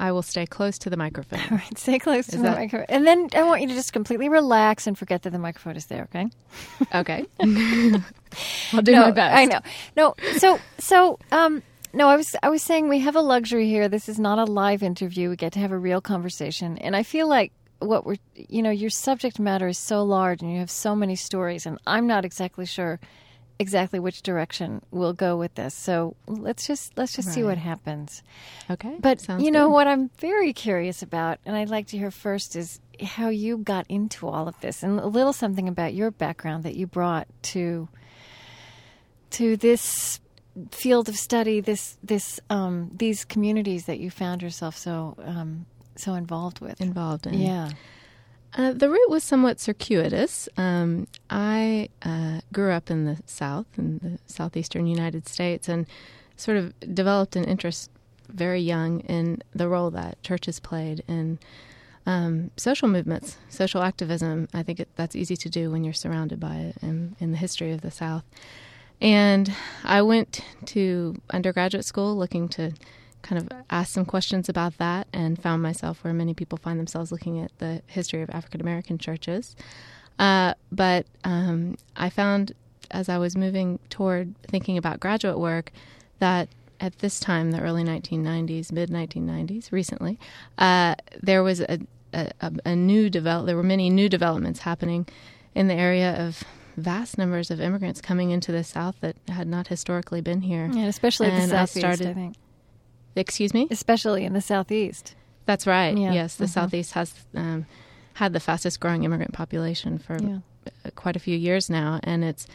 I will stay close to the microphone. All right, stay close to Is the microphone. And then I want you to just completely relax and forget that the microphone is there, okay? Okay. I'll do no, my best. I know. No, so so um no, I was I was saying we have a luxury here. This is not a live interview. We get to have a real conversation. And I feel like what we're you know, your subject matter is so large and you have so many stories and I'm not exactly sure exactly which direction we'll go with this. So let's just let's just see what happens. Okay. But Sounds you know good. what I'm very curious about, and I'd like to hear first is how you got into all of this, and a little something about your background that you brought to to this field of study, this this um, these communities that you found yourself so um, so involved with. Involved in. yeah, Uh, the route was somewhat circuitous. Um, I uh, grew up in the South, in the southeastern United States, and sort of developed an interest very young in the role that churches played in um, social movements, social activism. I think it, that's easy to do when you're surrounded by it in, in the history of the South. And I went to undergraduate school looking to kind of asked some questions about that and found myself where many people find themselves looking at the history of African American churches. Uh, but um, I found as I was moving toward thinking about graduate work that at this time, the early 1990s, mid 1990s, recently, uh, there was a, a, a- new develop. There were many new developments happening in the area of vast numbers of immigrants coming into the South that had not historically been here. and especially And the I southeast, I, started- think, Excuse me. especially in the southeast. That's right. Yeah. Yes, the Mhm. Southeast has um, had the fastest growing immigrant population for Yeah. uh, quite a few years now, and it's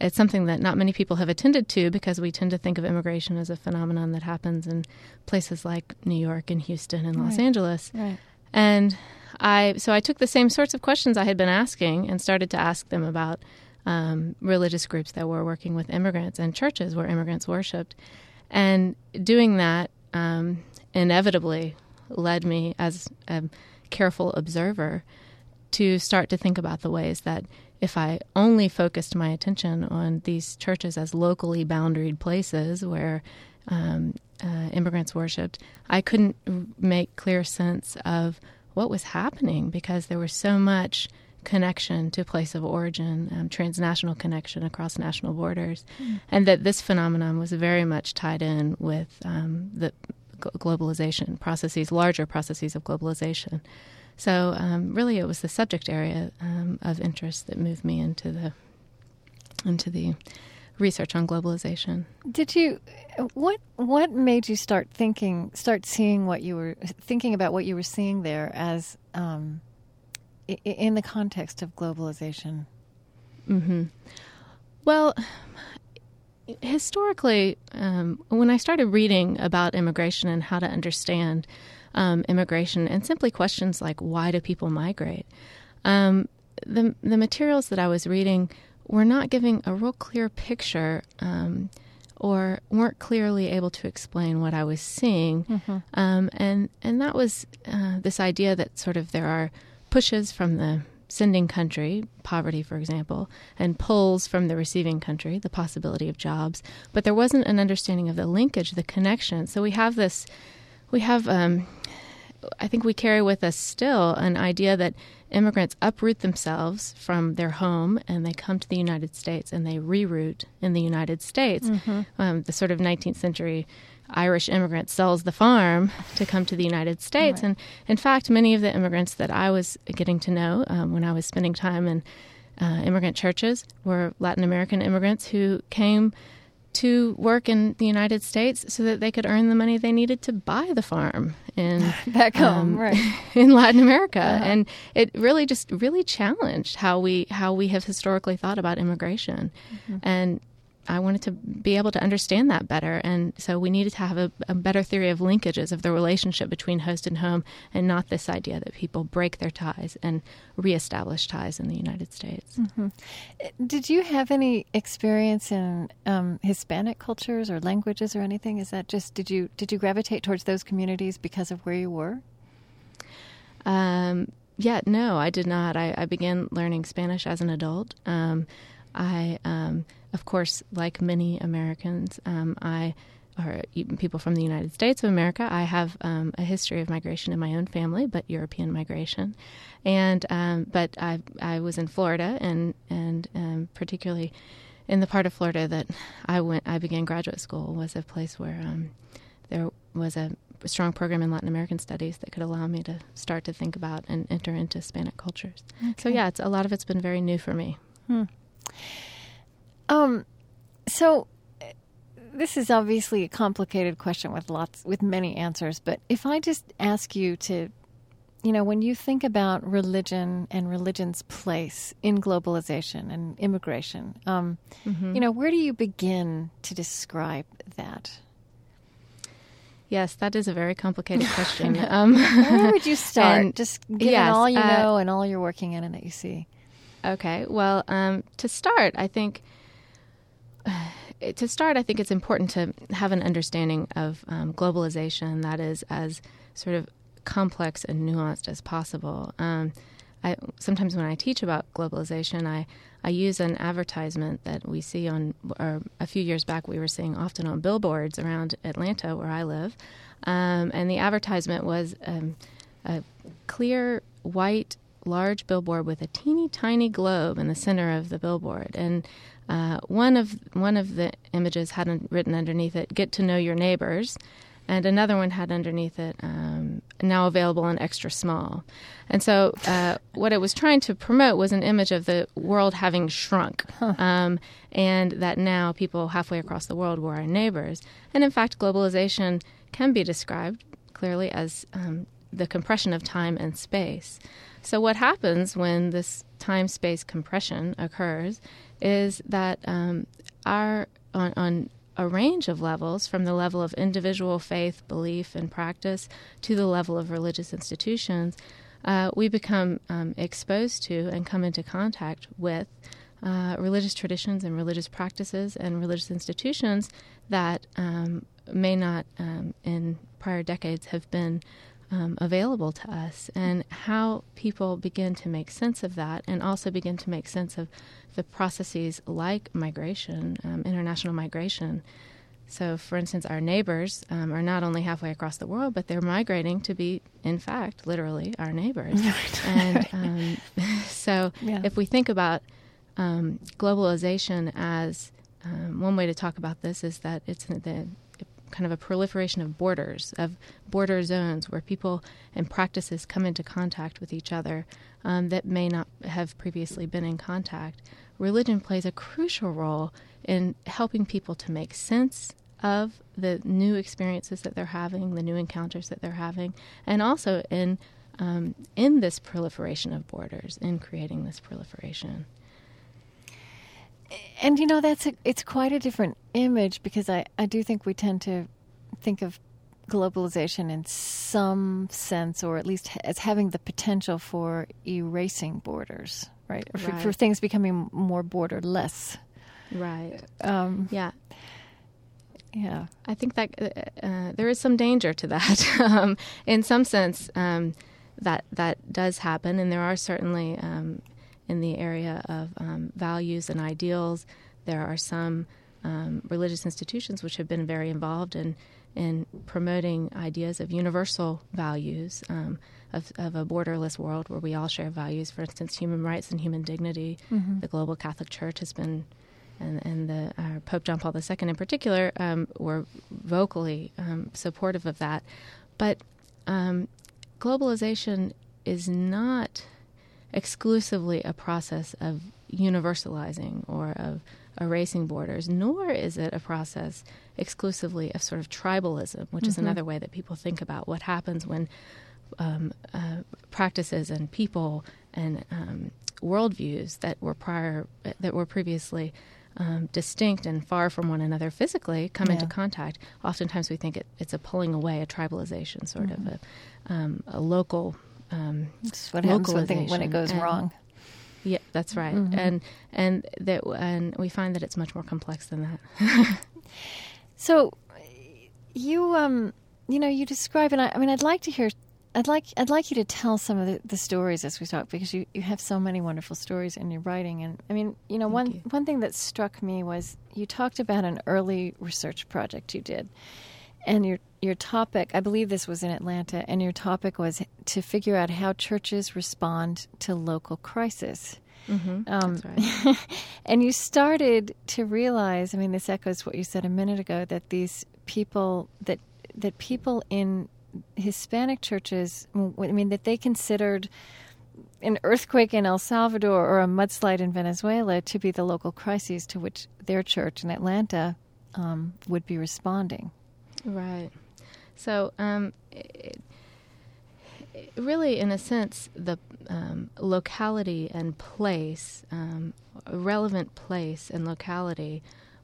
it's something that not many people have attended to because we tend to think of immigration as a phenomenon that happens in places like New York and Houston and Los Right. Angeles. Right. And I so I took the same sorts of questions I had been asking and started to ask them about um, religious groups that were working with immigrants and churches where immigrants worshipped. And doing that um, inevitably led me, as a careful observer, to start to think about the ways that if I only focused my attention on these churches as locally boundaried places where um, uh, immigrants worshipped, I couldn't make clear sense of what was happening because there was so much connection to place of origin, um, transnational connection across national borders, and that this phenomenon was very much tied in with um, the globalization processes, larger processes of globalization. So, um, really, it was the subject area um, of interest that moved me into the into the research on globalization. Did you what what made you start thinking start seeing what you were thinking about what you were seeing there as um, in the context of globalization? hmm Well, historically, um, when I started reading about immigration and how to understand um, immigration, and simply questions like why do people migrate, um, the the materials that I was reading were not giving a real clear picture. Um, or weren't clearly able to explain what I was seeing, um, and and that was uh, this idea that sort of there are pushes from the sending country, poverty, for example, and pulls from the receiving country, the possibility of jobs. But there wasn't an understanding of the linkage, the connection. So we have this, we have, um, I think we carry with us still an idea that immigrants uproot themselves from their home and they come to the United States and they reroute in the United States. Um, the sort of 19th century Irish immigrant sells the farm to come to the United States. Right. And in fact, many of the immigrants that I was getting to know um, when I was spending time in uh, immigrant churches were Latin American immigrants who came to work in the United States so that they could earn the money they needed to buy the farm in Back home, um, right. in Latin America, Uh-huh. and it really just really challenged how we how we have historically thought about immigration, Mm-hmm. and I wanted to be able to understand that better, and so we needed to have a, a better theory of linkages of the relationship between host and home, and not this idea that people break their ties and reestablish ties in the United States. Mm-hmm. Did you have any experience in um, Hispanic cultures or languages or anything? Is that just did you did you gravitate towards those communities because of where you were? Um, yeah, no, I did not. I, I began learning Spanish as an adult. Um, I, um, of course, like many Americans, um, I or even people from the United States of America. I have um, a history of migration in my own family, but European migration, and um, but I I was in Florida and and um, particularly in the part of Florida that I went I began graduate school was a place where um, there was a strong program in Latin American studies that could allow me to start to think about and enter into Hispanic cultures. Okay. So yeah, it's a lot of it's been very new for me. Hmm. Um, so this is obviously a complicated question with lots with many answers, but if I just ask you to you know, when you think about religion and religion's place in globalization and immigration, um, mm-hmm. you know, where do you begin to describe that? Yes, that is a very complicated question. um, where would you start? And, Just given yes, all you uh, know and all you're working in and that you see. Okay. Well, um, to start, I think to start, I think it's important to have an understanding of um, globalization that is as sort of complex and nuanced as possible. Um, I, sometimes when I teach about globalization, I, I use an advertisement that we see on, or a few years back, we were seeing often on billboards around Atlanta, where I live. Um, and the advertisement was um, a clear white large billboard with a teeny tiny globe in the center of the billboard. And uh, one of one of the images had written underneath it, "Get to know your neighbors," and another one had underneath it, um, "Now available in extra small." And so, uh, what it was trying to promote was an image of the world having shrunk, huh. um, and that now people halfway across the world were our neighbors. And in fact, globalization can be described clearly as um, the compression of time and space. So, what happens when this time space compression occurs is that um, our, on, on a range of levels, from the level of individual faith, belief, and practice to the level of religious institutions, uh, we become um, exposed to and come into contact with uh, religious traditions and religious practices and religious institutions that um, may not um, in prior decades have been um, available to us, and how people begin to make sense of that, and also begin to make sense of the processes like migration, um, international migration. So, for instance, our neighbors um, are not only halfway across the world, but they're migrating to be, in fact, literally our neighbors. and um, so, yeah. if we think about um, globalization as um, one way to talk about this is that it's the kind of a proliferation of borders, of border zones where people and practices come into contact with each other um, that may not have previously been in contact. Religion plays a crucial role in helping people to make sense of the new experiences that they're having, the new encounters that they're having, and also in um, in this proliferation of borders, in creating this proliferation and you know that's a, it's quite a different image because I, I do think we tend to think of globalization in some sense or at least as having the potential for erasing borders right, or for, for things becoming more borderless. Right. Um, yeah. Yeah. I think that uh, uh, there is some danger to that. Um, in some sense um, that that does happen and there are certainly um, in the area of um, values and ideals. There are some um, religious institutions which have been very involved in in promoting ideas of universal values um, of, of, a borderless world where we all share values. For instance, human rights and human dignity. Mm-hmm. The global Catholic Church has been, and, and the uh, Pope John Paul II in particular, um, were vocally um, supportive of that. But um, globalization is not exclusively a process of universalizing or of erasing borders, nor is it a process exclusively of sort of tribalism, which mm-hmm. is another way that people think about what happens when um, uh, practices and people and um, worldviews that were prior that were previously um, distinct and far from one another physically come yeah. into contact. Oftentimes, we think it, it's a pulling away, a tribalization, sort mm-hmm. of a, um, a local um, what happens when, when it goes and, wrong. Yeah, that's right. Mm-hmm. And and that and we find that it's much more complex than that. so you um you know you describe and I, I mean I'd like to hear I'd like I'd like you to tell some of the, the, stories as we talk because you, you have so many wonderful stories in your writing and I mean you know Thank one you. one thing that struck me was you talked about an early research project you did and your your topic I believe this was in Atlanta and your topic was to figure out how churches respond to local crisis. Mm-hmm. Um, That's right. and you started to realize I mean this echoes what you said a minute ago that these people that that people in Hispanic churches, I mean, that they considered an earthquake in El Salvador or a mudslide in Venezuela to be the local crises to which their church in Atlanta um, would be responding. Right. So, um, it, it really, in a sense, the um, locality and place, um, relevant place and locality,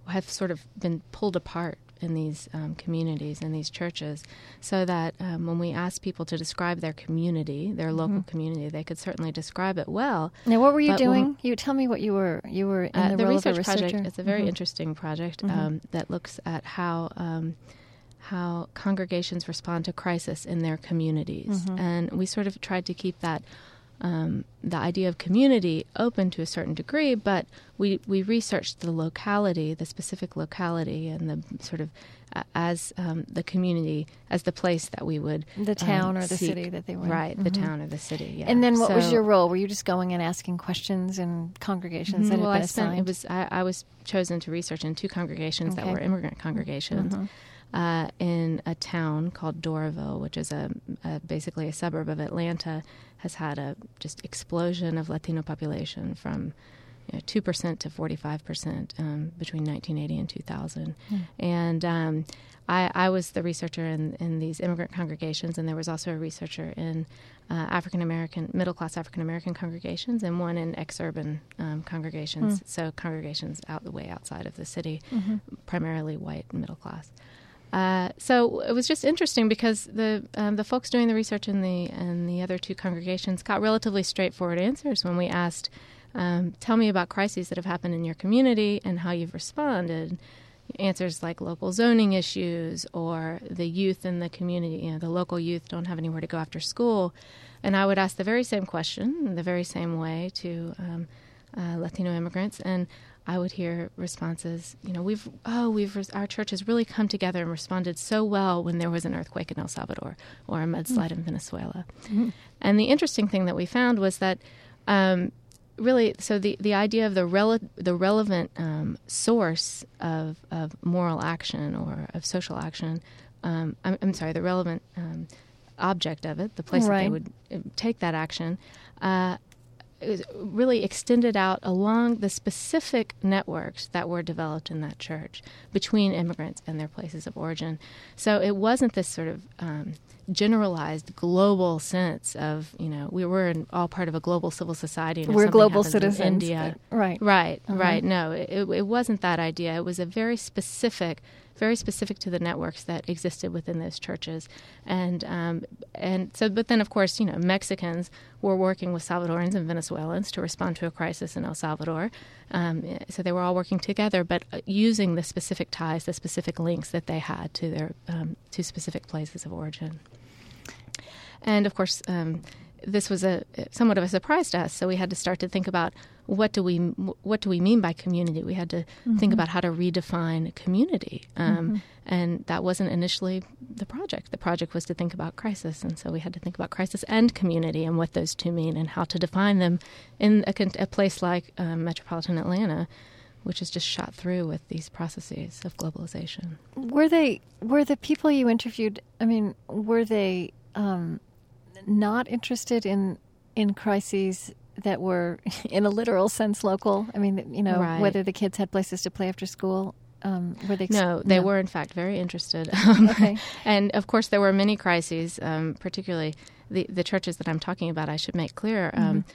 have sort of been pulled apart in these um, communities and these churches, so that um, when we ask people to describe their community, their mm-hmm. local community, they could certainly describe it well. Now, what were you doing? You tell me what you were. You were in uh, the, the research project. It's a very mm-hmm. interesting project mm-hmm. um, that looks at how um, how congregations respond to crisis in their communities, mm-hmm. and we sort of tried to keep that um, the idea of community open to a certain degree, but we, we researched the locality, the specific locality, and the sort of uh, as um, the community, as the place that we would the town um, or the seek. city that they were right, mm-hmm. the town or the city. Yeah. And then, what so, was your role? Were you just going and asking questions in congregations mm-hmm, that well, had been I spent, assigned? It was I, I, was chosen to research in two congregations okay. that were immigrant congregations. Mm-hmm. Uh, in a town called Doraville, which is a, a, basically a suburb of Atlanta, has had a just explosion of Latino population from two you know, percent to forty five percent um, between 1980 and 2000, mm. and um, I, I, was the researcher in, in, these immigrant congregations, and there was also a researcher in uh, African American middle class African American congregations, and one in exurban um, congregations, mm. so congregations out the way outside of the city, mm-hmm. primarily white middle class. Uh, so it was just interesting because the um, the folks doing the research in the and the other two congregations got relatively straightforward answers when we asked, um, "Tell me about crises that have happened in your community and how you've responded." Answers like local zoning issues or the youth in the community, you know, the local youth don't have anywhere to go after school, and I would ask the very same question in the very same way to um, uh, Latino immigrants, and I would hear responses, you know, we've oh we've our church has really come together and responded so well when there was an earthquake in El Salvador or a mudslide mm. in Venezuela. Mm-hmm. And the interesting thing that we found was that um, really, so the, the idea of the rele- the relevant um, source of of moral action or of social action, um, I'm, I'm, sorry, the relevant um, object of it, the place right. that they would uh, take that action. Uh, really extended out along the specific networks that were developed in that church between immigrants and their places of origin. So it wasn't this sort of um, generalized global sense of you know we were in, all part of a global civil society. And we're global citizens, India, right? Right, uh-huh. right. No, it, it wasn't that idea. It was a very specific very specific to the networks that existed within those churches, and um, and so. But then, of course, you know, Mexicans were working with Salvadorans and Venezuelans to respond to a crisis in El Salvador. Um, so they were all working together, but uh, using the specific ties, the specific links that they had to their um, to specific places of origin. And of course, um, this was a somewhat of a surprise to us. So we had to start to think about what do we what do we mean by community. We had to mm-hmm. think about how to redefine community, um, mm-hmm. and that wasn't initially the project. The project was to think about crisis, and so we had to think about crisis and community and what those two mean and how to define them in a, a place like um, metropolitan Atlanta. Which is just shot through with these processes of globalization. Were they were the people you interviewed? I mean, were they um, not interested in in crises that were, in a literal sense, local? I mean, you know, right. whether the kids had places to play after school. Um, were they? Ex- no, they no. were in fact very interested. Um, okay. and of course, there were many crises, um, particularly the the churches that I'm talking about. I should make clear. Um, mm-hmm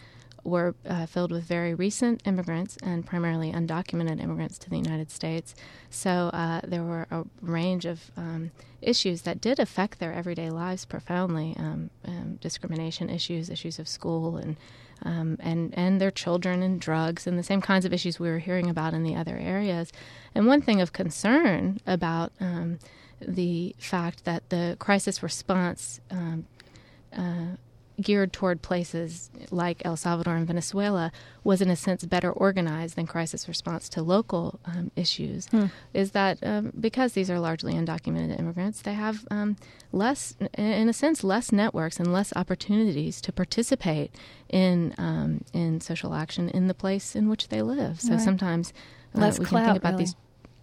were uh, filled with very recent immigrants and primarily undocumented immigrants to the United States. So uh, there were a range of um, issues that did affect their everyday lives profoundly um, um, discrimination issues, issues of school, and, um, and, and their children, and drugs, and the same kinds of issues we were hearing about in the other areas. And one thing of concern about um, the fact that the crisis response um, uh, geared toward places like El Salvador and Venezuela was, in a sense, better organized than crisis response to local um, issues. Hmm. Is that um, because these are largely undocumented immigrants, they have um, less, in a sense, less networks and less opportunities to participate in um, in social action in the place in which they live. So right. sometimes uh, less we clout, can think about really. these.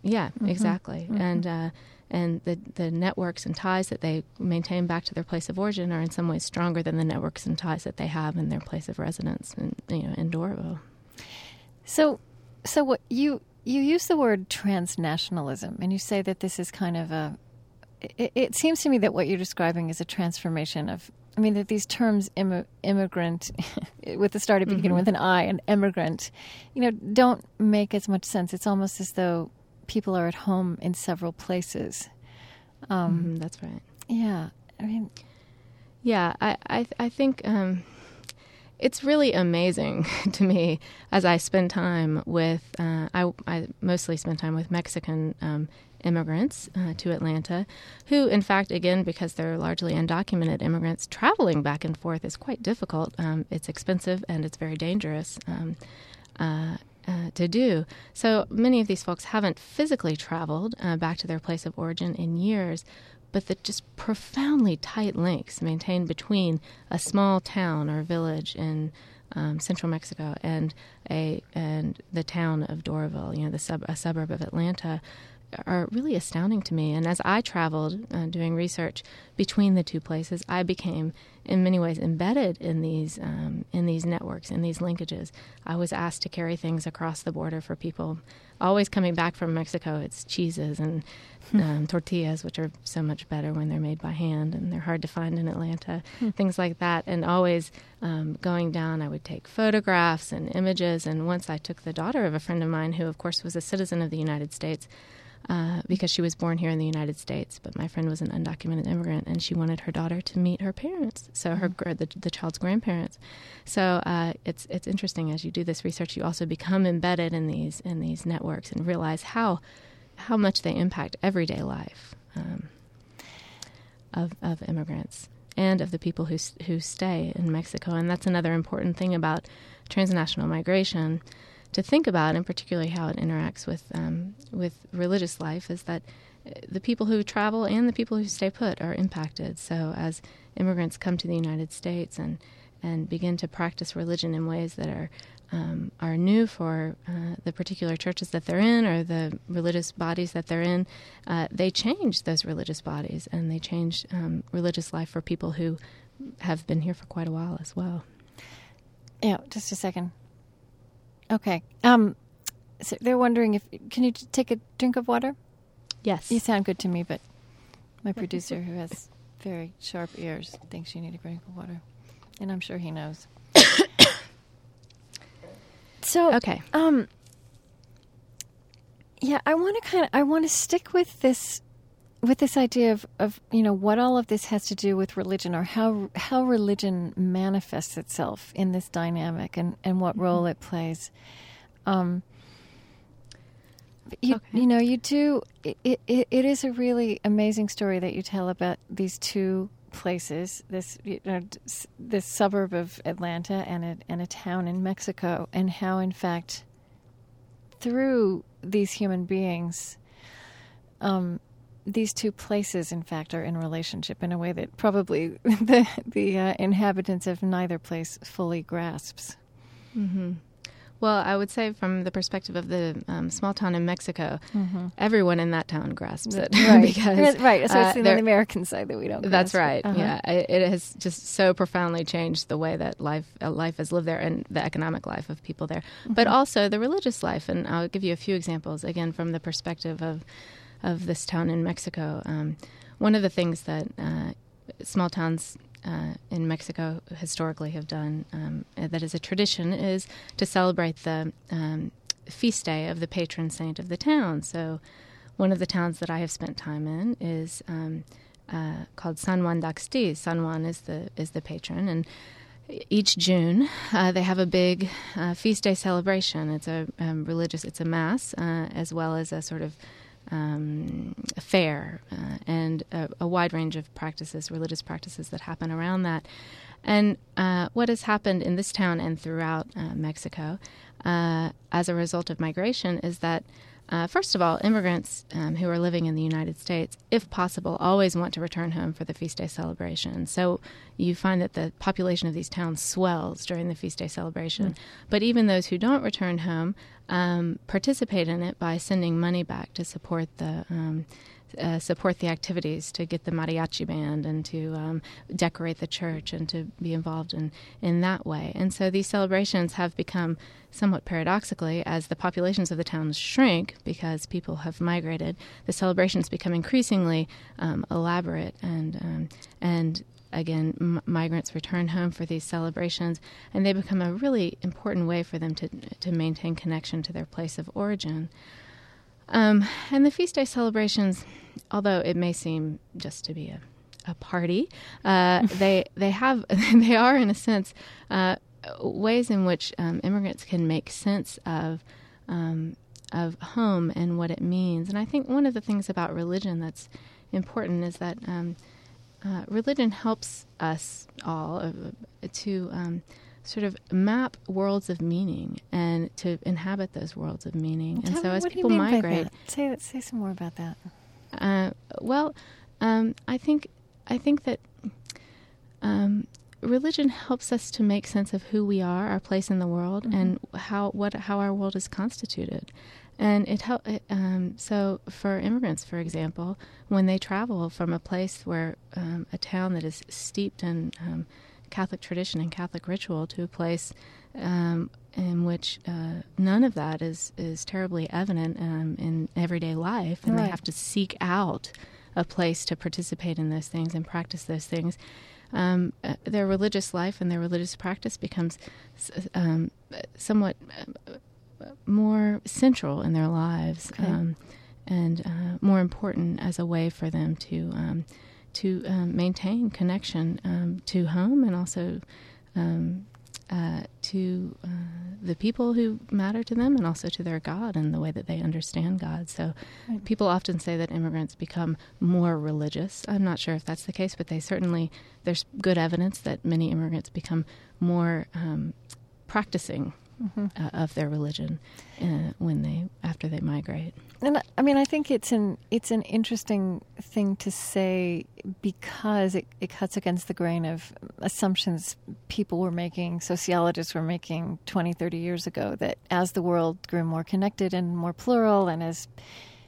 Yeah, Mm-hmm. exactly, Mhm. and. Uh, and the, the networks and ties that they maintain back to their place of origin are in some ways stronger than the networks and ties that they have in their place of residence in, you know, in Doraville. So, so what you you use the word transnationalism, and you say that this is kind of a. It, it seems to me that what you're describing is a transformation of. I mean that these terms immi- immigrant, with the start of beginning Mhm. with an I, and immigrant, you know, don't make as much sense. It's almost as though people are at home in several places. Um, Mhm, that's right. Yeah, I mean, Yeah, I I, I think um, it's really amazing to me as I spend time with. Uh, I I mostly spend time with Mexican. Um, immigrants uh, to Atlanta, who, in fact, again, because they're largely undocumented immigrants, traveling back and forth is quite difficult. Um, it's expensive and it's very dangerous. Um, uh, uh, to do. So many of these folks haven't physically traveled uh, back to their place of origin in years, but the just profoundly tight links maintained between a small town or village in um, central Mexico and a and the town of Doraville, you know, the sub, a suburb of Atlanta, are really astounding to me. And as I traveled uh, doing research between the two places, I became, in many ways, embedded in these um, in these networks, in these linkages. I was asked to carry things across the border for people always coming back from Mexico. It's cheeses and um, tortillas, which are so much better when they're made by hand and they're hard to find in Atlanta. Things like that, and always um, going down, I would take photographs and images. And once I took the daughter of a friend of mine, who of course was a citizen of the United States uh, because she was born here in the United States, but my friend was an undocumented immigrant, and she wanted her daughter to meet her parents, so her the, the child's grandparents. So uh, it's it's interesting as you do this research, you also become embedded in these in these networks and realize how how much they impact everyday life um, of of immigrants and of the people who who stay in Mexico, and that's another important thing about transnational migration to think about, and particularly how it interacts with um, with religious life, is that uh, the people who travel and the people who stay put are impacted. So as immigrants come to the United States and and begin to practice religion in ways that are um, are new for uh, the particular churches that they're in or the religious bodies that they're in, uh, they change those religious bodies and they change um, religious life for people who have been here for quite a while as well. yeah. Just a second. Okay. Um, so they're wondering if can you take a drink of water? Yes. You sound good to me, but my producer, who has very sharp ears, thinks you need a drink of water, and I'm sure he knows. so, Okay. um, yeah, I want to kind of I want to stick with this with this idea of, of you know what all of this has to do with religion or how how religion manifests itself in this dynamic and and what role it plays. Um, you, Okay. you know, you do. It, it, it is a really amazing story that you tell about these two places. This you know, this suburb of Atlanta and a, and a town in Mexico, and how in fact, through these human beings, um, these two places, in fact, are in relationship in a way that probably the the uh, inhabitants of neither place fully grasps. hmm Well, I would say from the perspective of the um, small town in Mexico, Mm-hmm. everyone in that town grasps it Right, because right. So uh, it's on the American side that we don't. That's grasp right. Uh-huh. Yeah, it, it has just so profoundly changed the way that life uh, life is lived there and the economic life of people there, but Mm-hmm. also the religious life. And I'll give you a few examples again from the perspective of of this town in Mexico. Um, one of the things that uh, small towns uh, in Mexico historically have done, um, uh, that is a tradition, is to celebrate the um, feast day of the patron saint of the town. So, one of the towns that I have spent time in is um, uh, called San Juan d'Axtiz. San Juan is the is the patron, and each June uh, they have a big uh, feast day celebration. It's a um, religious, it's a mass uh, as well as a sort of um, fair uh, and a, a, wide range of practices, religious practices that happen around that. And uh, what has happened in this town and throughout uh, Mexico uh, as a result of migration is that uh, first of all, immigrants um, who are living in the United States, if possible, always want to return home for the feast day celebration. So you find that the population of these towns swells during the feast day celebration. Mm. But even those who don't return home um, participate in it by sending money back to support the um, uh, support the activities to get the mariachi band and to um, decorate the church and to be involved in, in that way. And so these celebrations have become somewhat paradoxically, as the populations of the towns shrink because people have migrated, the celebrations become increasingly um, elaborate and um, and again, m- migrants return home for these celebrations, and they become a really important way for them to to maintain connection to their place of origin. Um, and the feast day celebrations, although it may seem just to be a, a party, uh, they they have they are in a sense uh, ways in which um, immigrants can make sense of um, of home and what it means. And I think one of the things about religion that's important is that um, uh, religion helps us all uh, to um, sort of map worlds of meaning and to inhabit those worlds of meaning. and so as people migrate, say say some more about that. Uh, well, um, I think I think that um, religion helps us to make sense of who we are, our place in the world, mm-hmm. and how what how our world is constituted. And it help. Um, so for immigrants, for example, when they travel from a place where um, a town that is steeped in um, Catholic tradition and Catholic ritual to a place um, in which uh, none of that is is terribly evident um, in everyday life, and right. they have to seek out a place to participate in those things and practice those things. Um, uh, their religious life and their religious practice becomes um, somewhat uh, more central in their lives okay. um, and uh, more important as a way for them to um, to um, maintain connection um, to home and also um, uh, to uh, the people who matter to them and also to their God and the way that they understand God. So right. people often say that immigrants become more religious. I'm not sure if that's the case, but they certainly, there's good evidence that many immigrants become more um, practicing mm-hmm. uh, of their religion uh, when they after they migrate. And I mean, I think it's an it's an interesting thing to say because it, it cuts against the grain of assumptions people were making, sociologists were making 20, 30 years ago that as the world grew more connected and more plural, and as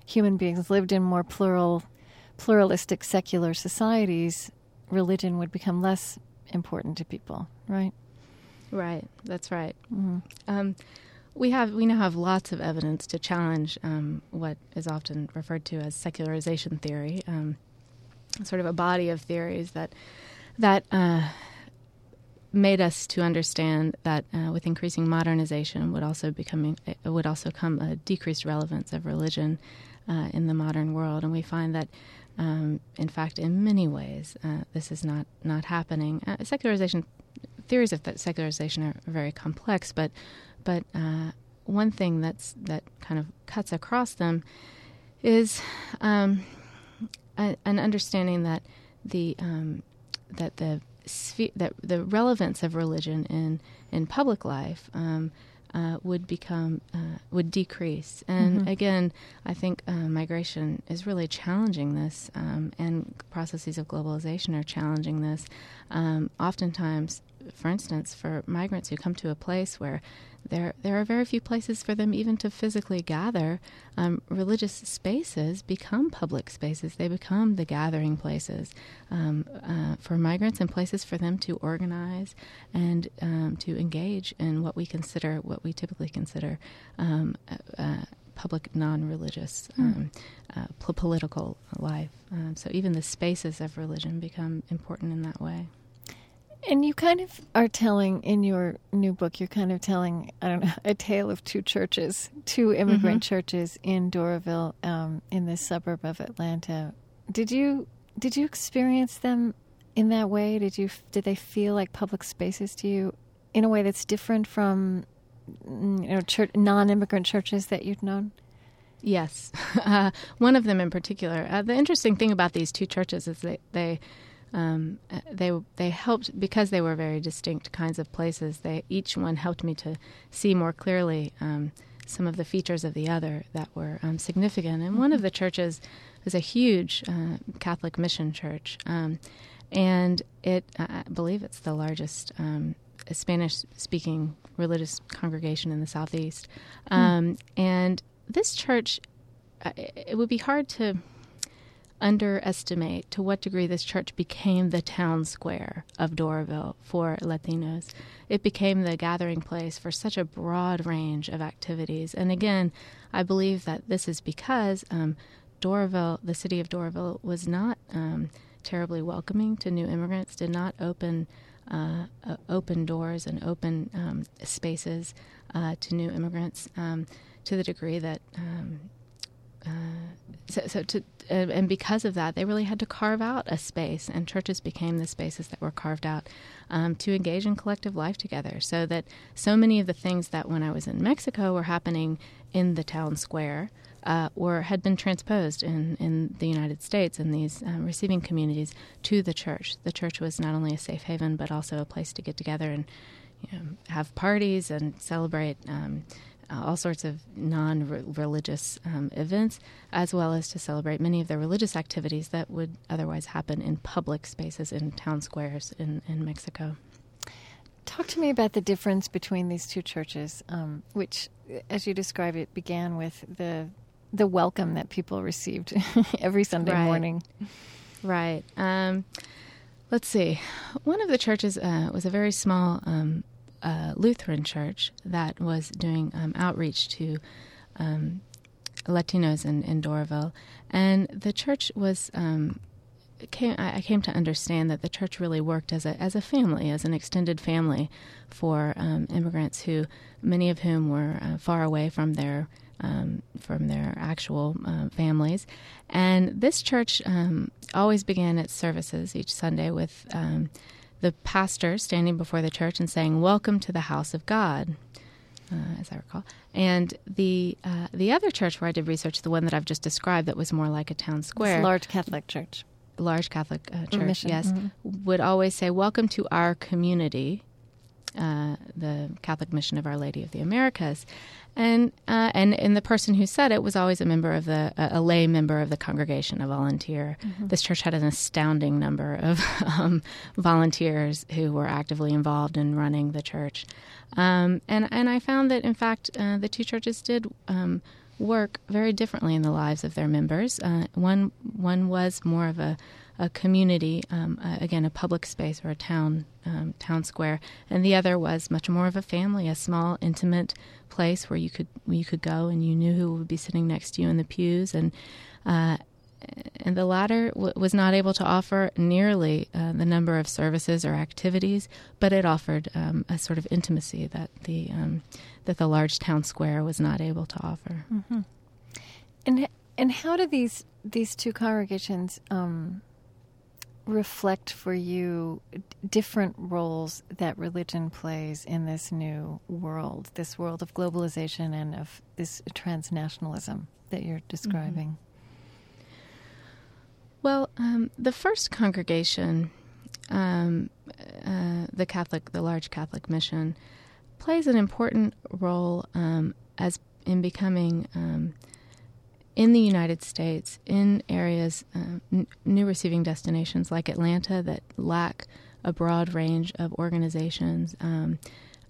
human beings lived in more plural, pluralistic secular societies, religion would become less important to people, right? Right, that's right. Mm-hmm. Um, we have we now have lots of evidence to challenge um, what is often referred to as secularization theory, um, sort of a body of theories that that uh, made us to understand that uh, with increasing modernization would also becoming uh, would also come a decreased relevance of religion uh, in the modern world, and we find that. Um, in fact, in many ways, uh, this is not not happening. Uh, secularization theories of that secularization are very complex, but but uh, one thing that's that kind of cuts across them is um, a, an understanding that the um, that the that the relevance of religion in in public life um, uh, would become uh, would decrease. And mm-hmm. again, I think uh, migration is really challenging this, um, and processes of globalization are challenging this. Um, oftentimes, for instance, for migrants who come to a place where there there are very few places for them even to physically gather. Um, religious spaces become public spaces; they become the gathering places um, uh, for migrants and places for them to organize and um, to engage in what we consider, what we typically consider. Um, uh, public non-religious mm. uh, political life. Um, so even the spaces of religion become important in that way. And you kind of are telling in your new book, you're kind of telling, I don't know, a tale of two churches, two immigrant mm-hmm. churches in Doraville, um, in this suburb of Atlanta. Did you did you experience them in that way? Did you did they feel like public spaces to you in a way that's different from mm, you know church, non-immigrant churches that you'd known? Yes, uh, one of them in particular. Uh, the interesting thing about these two churches is they they um, uh, they they helped because they were very distinct kinds of places. They each one helped me to see more clearly um, some of the features of the other that were um, significant. And one of the churches was a huge uh, Catholic mission church, um, and it I believe it's the largest um, Spanish-speaking religious congregation in the southeast, mm. and this church, uh, it would be hard to underestimate to what degree this church became the town square of Doraville for Latinos. It became the gathering place for such a broad range of activities. And again, I believe that this is because um, Doraville, the city of Doraville, was not um, terribly welcoming to new immigrants, did not open. Uh, uh, open doors and open um, spaces uh, to new immigrants. Um, to the degree that um, uh, so, so to uh, and because of that, they really had to carve out a space, and churches became the spaces that were carved out um, to engage in collective life together. So that so many of the things that when I was in Mexico were happening in the town square. Uh, or had been transposed in, in the United States in these um, receiving communities to the church. The church was not only a safe haven, but also a place to get together and you know, have parties and celebrate um, uh, all sorts of non religious um, events, as well as to celebrate many of the religious activities that would otherwise happen in public spaces in town squares in, in Mexico. Talk to me about the difference between these two churches, um, which, as you describe it, began with the the welcome that people received every Sunday right. morning. Right. Um, let's see. One of the churches uh, was a very small Lutheran church that was doing um, outreach to um, Latinos in, in Doraville, and the church was. Um, came, I came to understand that the church really worked as a as a family, as an extended family, for um, immigrants who, many of whom were uh, far away from their um, from their actual uh, families. And this church um, always began its services each Sunday with um, the pastor standing before the church and saying, "Welcome to the house of God." Uh, as I recall, and the uh, the other church where I did research, the one that I've just described, that was more like a town square, large Catholic church, large Catholic uh, church, Mission. yes, mm-hmm. would always say, "Welcome to our community," uh, the Catholic Mission of Our Lady of the Americas, and uh, and and the person who said it was always a member of the a, a lay member of the congregation, a volunteer. Mm-hmm. This church had an astounding number of um, volunteers who were actively involved in running the church, um, and and I found that in fact uh, the two churches did. Um, work very differently in the lives of their members. Uh, one one was more of a a community, um, uh, again, a public space or a town um, town square, and the other was much more of a family, a small, intimate place where you could where you could go and you knew who would be sitting next to you in the pews, and uh, and the latter w- was not able to offer nearly uh, the number of services or activities, but it offered um, a sort of intimacy that the um, that the large town square was not able to offer. Mm-hmm. And and how do these these two congregations um, reflect for you different roles that religion plays in this new world, this world of globalization and of this transnationalism that you're describing? Mm-hmm. Well, um, the first congregation, um, uh, the Catholic, the large Catholic mission, plays an important role um, as in becoming um, in the United States, in areas, uh, n- new receiving destinations like Atlanta that lack a broad range of organizations um,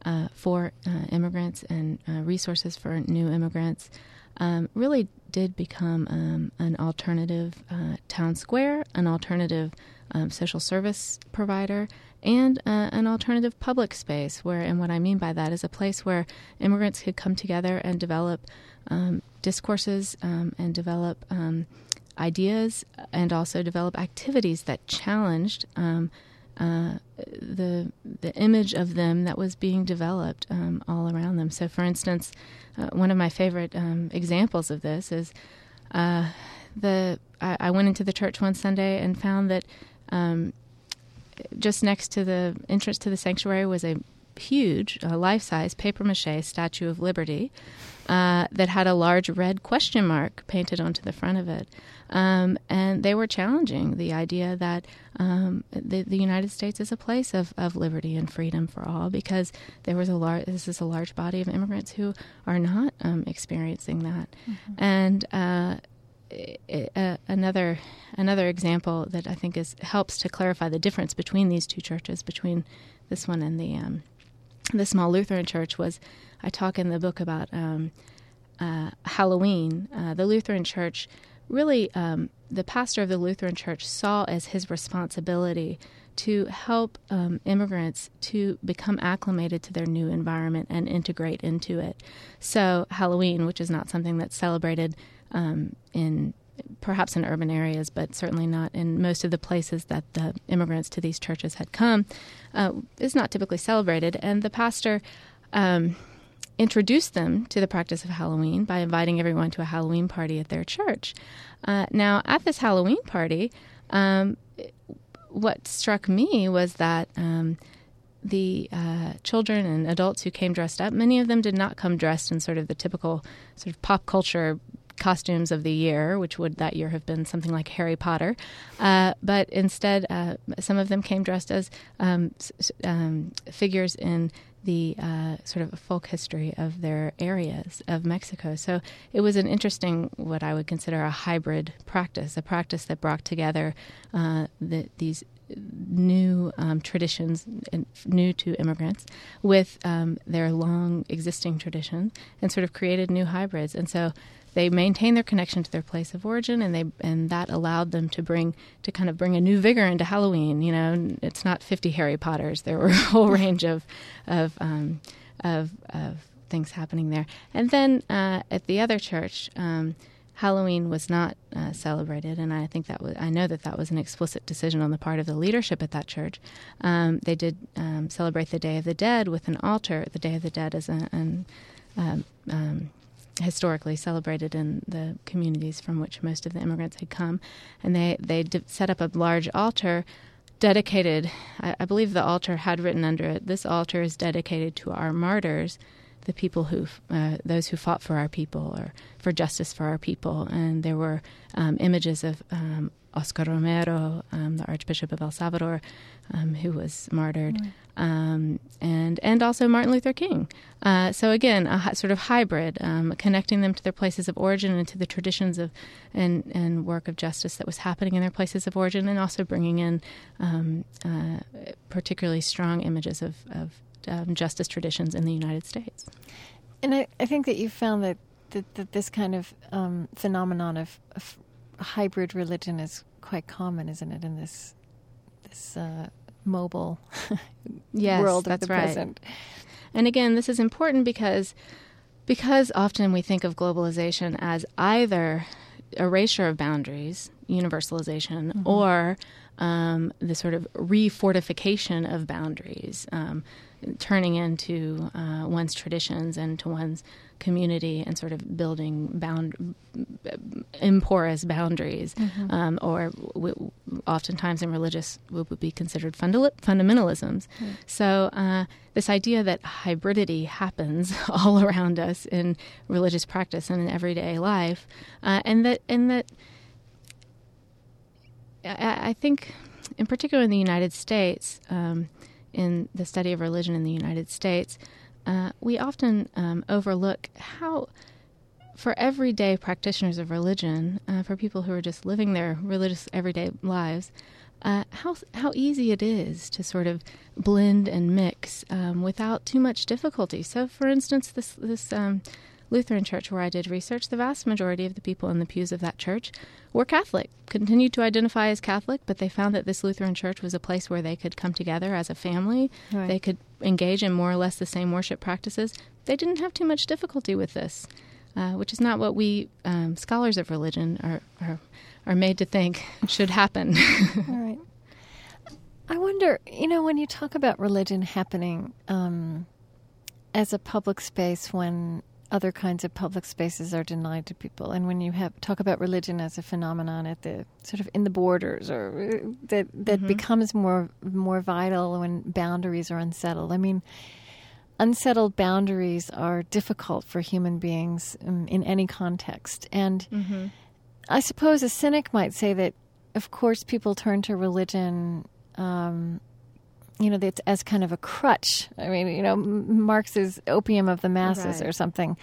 uh, for uh, immigrants and uh, resources for new immigrants, um, really did become um, an alternative uh, town square, an alternative um, social service provider, and uh, an alternative public space. Where, and what I mean by that is a place where immigrants could come together and develop um, discourses um, and develop um, ideas and also develop activities that challenged um, uh, the the image of them that was being developed um, all around them. So, for instance, uh, one of my favorite examples of this is uh, the I, I, went into the church one Sunday and found that just next to the entrance to the sanctuary was a huge, uh, life size paper mache Statue of Liberty uh, that had a large red question mark painted onto the front of it. Um, and they were challenging the idea that um, the, the, United States is a place of, of liberty and freedom for all because there was a large this is a large body of immigrants who are not um, experiencing that, mm-hmm. and uh, uh, another another example that I think is helps to clarify the difference between these two churches, between this one and the um, the small Lutheran church, was I talk in the book about um, uh, Halloween. Uh, the Lutheran church really, um, the pastor of the Lutheran church saw as his responsibility to help um, immigrants to become acclimated to their new environment and integrate into it. So Halloween, which is not something that's celebrated um, in perhaps in urban areas, but certainly not in most of the places that the immigrants to these churches had come, uh, is not typically celebrated. And the pastor um, introduced them to the practice of Halloween by inviting everyone to a Halloween party at their church. Uh, now, at this Halloween party, um, what struck me was that. Um, the uh, children and adults who came dressed up, many of them did not come dressed in sort of the typical sort of pop culture costumes of the year, which would that year have been something like Harry Potter. Uh, but instead, uh, some of them came dressed as um, um, figures in the uh, sort of folk history of their areas of Mexico. So it was an interesting, what I would consider a hybrid practice, a practice that brought together uh, the, these new um, traditions, new to immigrants, with um, their long existing tradition, and sort of created new hybrids. And so they maintained their connection to their place of origin, and they and that allowed them to bring to kind of bring a new vigor into Halloween. You know, it's not fifty Harry Potters. There were a whole range of of um, of, of things happening there. And then uh, at the other church. Um, Halloween was not uh, celebrated, and I think that was I know that that was an explicit decision on the part of the leadership at that church. Um, they did um, celebrate the Day of the Dead with an altar. The Day of the Dead is a, an um, um historically celebrated in the communities from which most of the immigrants had come, and they they set up a large altar dedicated. I, I, believe the altar had written under it, "This altar is dedicated to our martyrs." The people who, uh, those who fought for our people or for justice for our people, and there were um, images of um, Oscar Romero, um, the Archbishop of El Salvador, um, who was martyred, mm. um, and and also Martin Luther King. Uh, so again, a sort of hybrid, um, connecting them to their places of origin and to the traditions of and and work of justice that was happening in their places of origin, and also bringing in um, uh, particularly strong images of, of um, justice traditions in the United States. And I, I think that you found that that, that this kind of phenomenon of, of hybrid religion is quite common, isn't it, in this this uh, mobile yes, world of the right. present? And again, this is important because because often we think of globalization as either erasure of boundaries, universalization, mm-hmm. or um, the sort of refortification of boundaries, um, turning into uh, one's traditions and to one's community and sort of building bound imporous boundaries, mm-hmm. um, or w- oftentimes in religious would be considered fundal- fundamentalisms. Mm. So uh, this idea that hybridity happens all around us in religious practice and in everyday life, uh, and that and that I, I, think, in particular in the United States, um, in the study of religion in the United States uh, we often um, overlook how, for everyday practitioners of religion, uh, for people who are just living their religious everyday lives, uh, how how easy it is to sort of blend and mix um, without too much difficulty. So, for instance, this this um, Lutheran church where I did research, the vast majority of the people in the pews of that church were Catholic, continued to identify as Catholic, but they found that this Lutheran church was a place where they could come together as a family. Right. They could engage in more or less the same worship practices. They didn't have too much difficulty with this, uh, which is not what we um, scholars of religion are, are, are made to think should happen. All right. I wonder, you know, when you talk about religion happening um, as a public space when other kinds of public spaces are denied to people. And when you have talk about religion as a phenomenon at the sort of in the borders, or uh, that that mm-hmm. becomes more more vital when boundaries are unsettled. I mean, unsettled boundaries are difficult for human beings um, in any context. And mm-hmm. I suppose a cynic might say that, of course, people turn to religion. Um, you know, it's as kind of a crutch. I mean, you know, Marx's opium of the masses right. or something.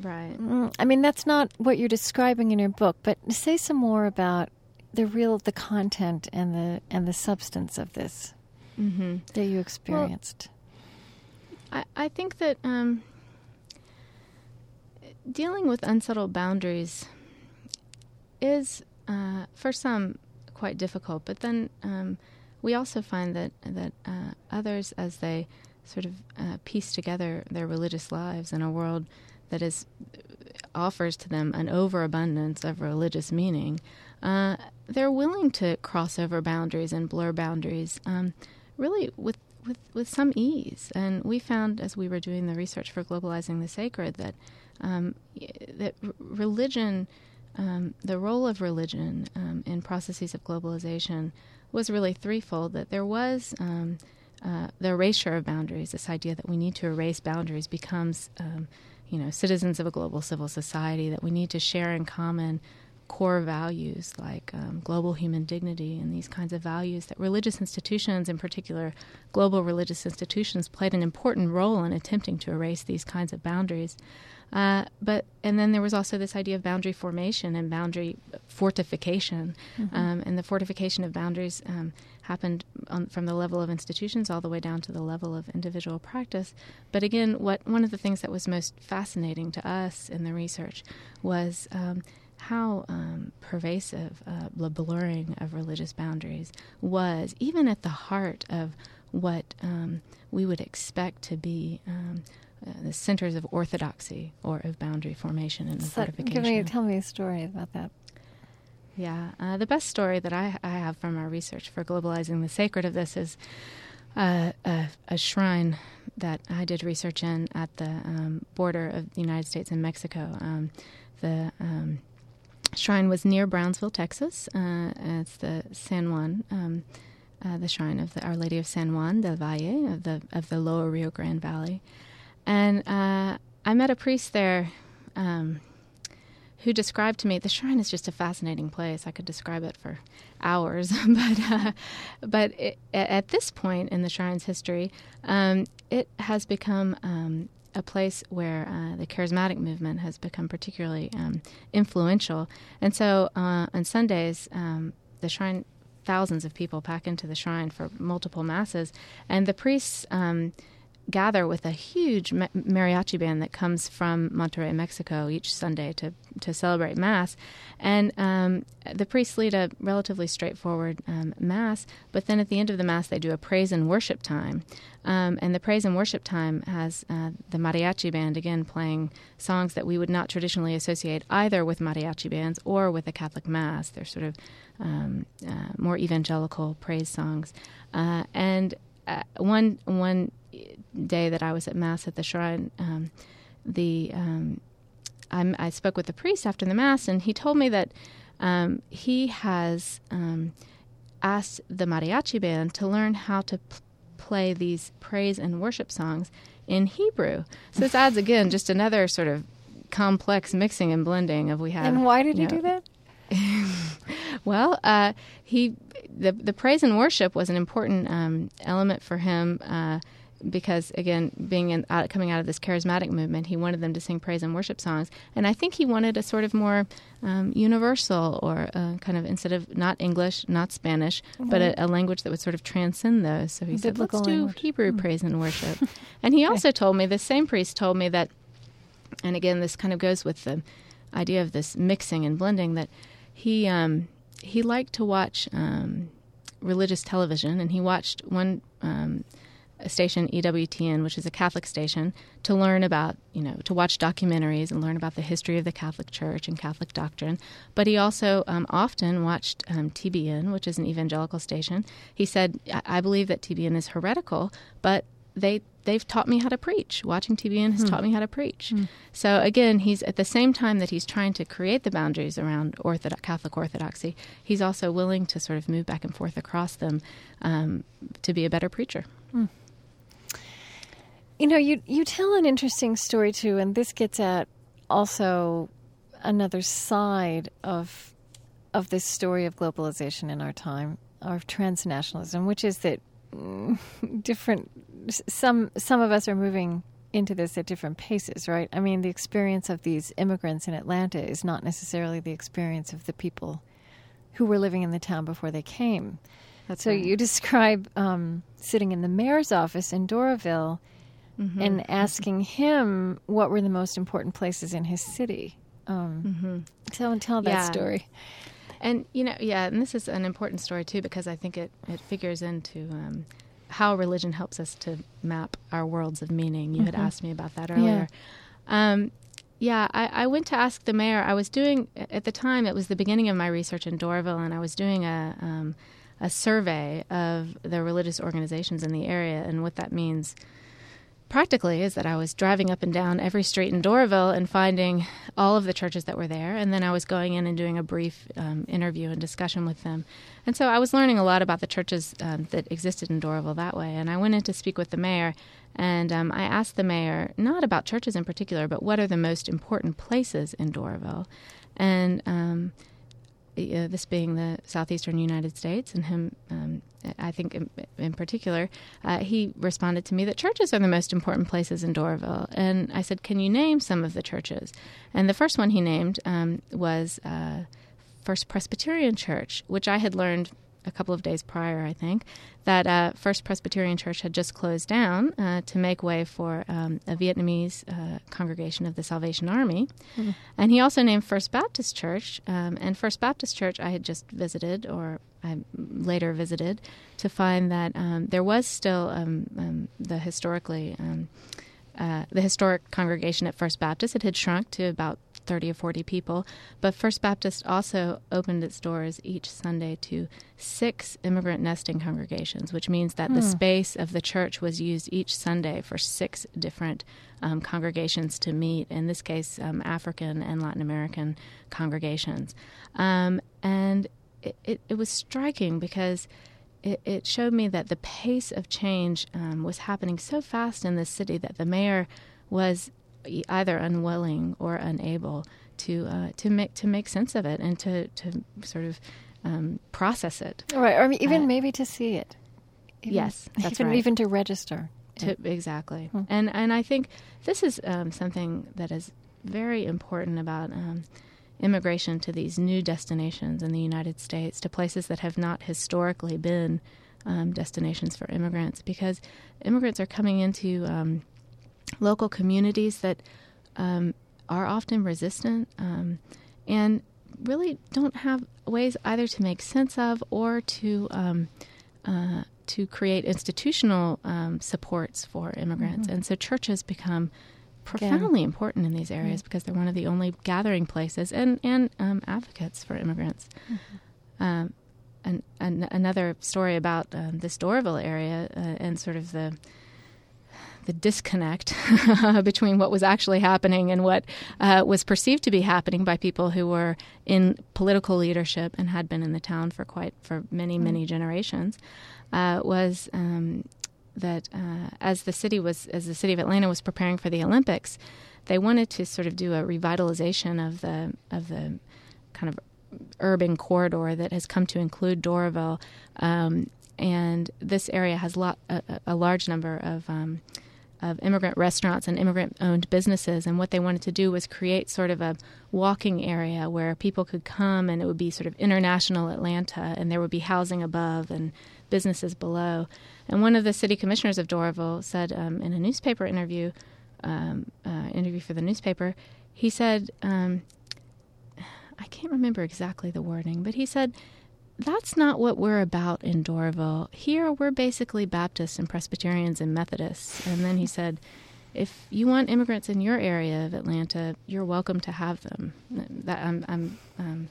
Right. Mm, I mean, that's not what you're describing in your book, but say some more about the real, the content and the and the substance of this mm-hmm. that you experienced. Well, I, I think that um, dealing with unsettled boundaries is, uh, for some, quite difficult, but then. Um, we also find that that uh, others, as they sort of uh, piece together their religious lives in a world that is offers to them an overabundance of religious meaning, uh, they're willing to cross over boundaries and blur boundaries, um, really with, with with some ease. And we found, as we were doing the research for globalizing the sacred, that um, that religion. Um, the role of religion um, in processes of globalization was really threefold that there was um, uh, the erasure of boundaries, this idea that we need to erase boundaries becomes, um, you know, citizens of a global civil society, that we need to share in common core values like um, global human dignity and these kinds of values that religious institutions, in particular global religious institutions, played an important role in attempting to erase these kinds of boundaries. Uh, but and then there was also this idea of boundary formation and boundary fortification, mm-hmm. um, and the fortification of boundaries um, happened on, from the level of institutions all the way down to the level of individual practice. But again, what one of the things that was most fascinating to us in the research was. How um, pervasive uh, the blurring of religious boundaries was, even at the heart of what um, we would expect to be um, uh, the centers of orthodoxy or of boundary formation and so fortification. Me, tell me a story about that. Yeah, uh, the best story that I, I, have from our research for globalizing the sacred of this is uh, a, a, shrine that I did research in at the um, border of the United States and Mexico. Um, the um, shrine was near Brownsville, Texas. Uh, it's the San Juan. Um, uh, the shrine of the Our Lady of San Juan del Valle of the of the Lower Rio Grande Valley, and uh, I met a priest there um, who described to me the shrine is just a fascinating place. I could describe it for hours, but uh, but it, at this point in the shrine's history, um, it has become um, a place where uh, the charismatic movement has become particularly um, influential. And so uh, on Sundays, um, the shrine thousands of people pack into the shrine for multiple masses, and the priests um, gather with a huge mariachi band that comes from Monterrey, Mexico, each Sunday to to celebrate Mass, and um, the priests lead a relatively straightforward um, Mass. But then at the end of the Mass, they do a praise and worship time, um, and the praise and worship time has uh, the mariachi band again playing songs that we would not traditionally associate either with mariachi bands or with a Catholic Mass. They're sort of um, uh, more evangelical praise songs, uh, and uh, one one day that I was at mass at the shrine, um, the um, i spoke with the priest after the mass, and he told me that um, he has um, asked the mariachi band to learn how to p- play these praise and worship songs in Hebrew. So this adds again just another sort of complex mixing and blending of we have. And why did he know, do that? well, uh, he the the praise and worship was an important um, element for him. Uh, because again, being in, out, coming out of this charismatic movement, he wanted them to sing praise and worship songs, and I think he wanted a sort of more um, universal or uh, kind of instead of not English, not Spanish, mm-hmm. but a, a, language that would sort of transcend those. So he said, "Let's do Hebrew mm-hmm. praise and worship." and he also told me the same priest told me that, and again, this kind of goes with the idea of this mixing and blending that he um, he liked to watch um, religious television, and he watched one um, station, EWTN, which is a Catholic station, to learn about, you know, to watch documentaries and learn about the history of the Catholic Church and Catholic doctrine. But he also um, often watched um, TBN, which is an evangelical station. He said, I-, I believe that TBN is heretical, but they they've taught me how to preach. Watching TBN has hmm. taught me how to preach. Hmm. So again, he's at the same time that he's trying to create the boundaries around Orthodox, Catholic orthodoxy, he's also willing to sort of move back and forth across them um, to be a better preacher. Hmm. You know, you you tell an interesting story too, and this gets at also another side of of this story of globalization in our time, of transnationalism, which is that mm, different some some of us are moving into this at different paces, right? I mean, the experience of these immigrants in Atlanta is not necessarily the experience of the people who were living in the town before they came. That's so right. you describe um, sitting in the mayor's office in Doraville Mm-hmm. and asking him what were the most important places in his city. Um, Tell tell that Mm-hmm. Yeah. story. And you know, yeah, and this is an important story too because I think it it figures into um, how religion helps us to map our worlds of meaning. You had asked me about that earlier. Um, yeah, I, I went to ask the mayor. I was doing at the time. It was the beginning of my research in Doraville, and I was doing a um, a survey of the religious organizations in the area and what that means practically is that I was driving up and down every street in Doraville and finding all of the churches that were there, and then I was going in and doing a brief um, interview and discussion with them. And so I was learning a lot about the churches um, that existed in Doraville that way. And I went in to speak with the mayor, and um, I asked the mayor not about churches in particular, but what are the most important places in Doraville, and um, uh, this being the southeastern United States, and him, um, I think in, in particular, uh, he responded to me that churches are the most important places in Doraville. And I said, Can you name some of the churches? And the first one he named um, was uh, First Presbyterian Church, which I had learned a couple of days prior, I think, that uh, First Presbyterian Church had just closed down uh, to make way for um, a Vietnamese uh, congregation of the Salvation Army. And he also named First Baptist Church. Um, and First Baptist Church I had just visited, or I later visited, to find that um, there was still um, um, the historically. Uh, the historic congregation at First Baptist. It had shrunk to about 30 or 40 people, but First Baptist also opened its doors each Sunday to six immigrant nesting congregations, which means that the space of the church was used each Sunday for six different um, congregations to meet, in this case, um, African and Latin American congregations. Um, and it, it, it was striking because it, it showed me that the pace of change um, was happening so fast in the city that the mayor was either unwilling or unable to uh, to make to make sense of it and to to sort of um, process it. Right, or even Uh, maybe to see it. Even, Yes, that's even, right. Even to register. To, exactly, and and I think this is um, something that is very important about um, immigration to these new destinations in the United States, to places that have not historically been um, destinations for immigrants, because immigrants are coming into um, local communities that um, are often resistant um, and really don't have ways either to make sense of or to um, uh, to create institutional um, supports for immigrants. And so churches become profoundly important in these areas because they're one of the only gathering places and and um, advocates for immigrants. Um, and, and another story about um, this Doraville area uh, and sort of the the disconnect between what was actually happening and what uh, was perceived to be happening by people who were in political leadership and had been in the town for quite for many many generations uh, was um, that uh, as the city was as the city of Atlanta was preparing for the Olympics, they wanted to sort of do a revitalization of the of the kind of urban corridor that has come to include Doraville, um, and this area has a, a large number of um, of immigrant restaurants and immigrant owned businesses. And what they wanted to do was create sort of a walking area where people could come and it would be sort of international Atlanta and there would be housing above and businesses below. And one of the city commissioners of Doraville said um, in a newspaper interview, um, uh, interview for the newspaper, he said, um, I can't remember exactly the wording, but he said, that's not what we're about in Doraville. Here, we're basically Baptists and Presbyterians and Methodists. And then he said, if you want immigrants in your area of Atlanta, you're welcome to have them. That I'm, I'm um,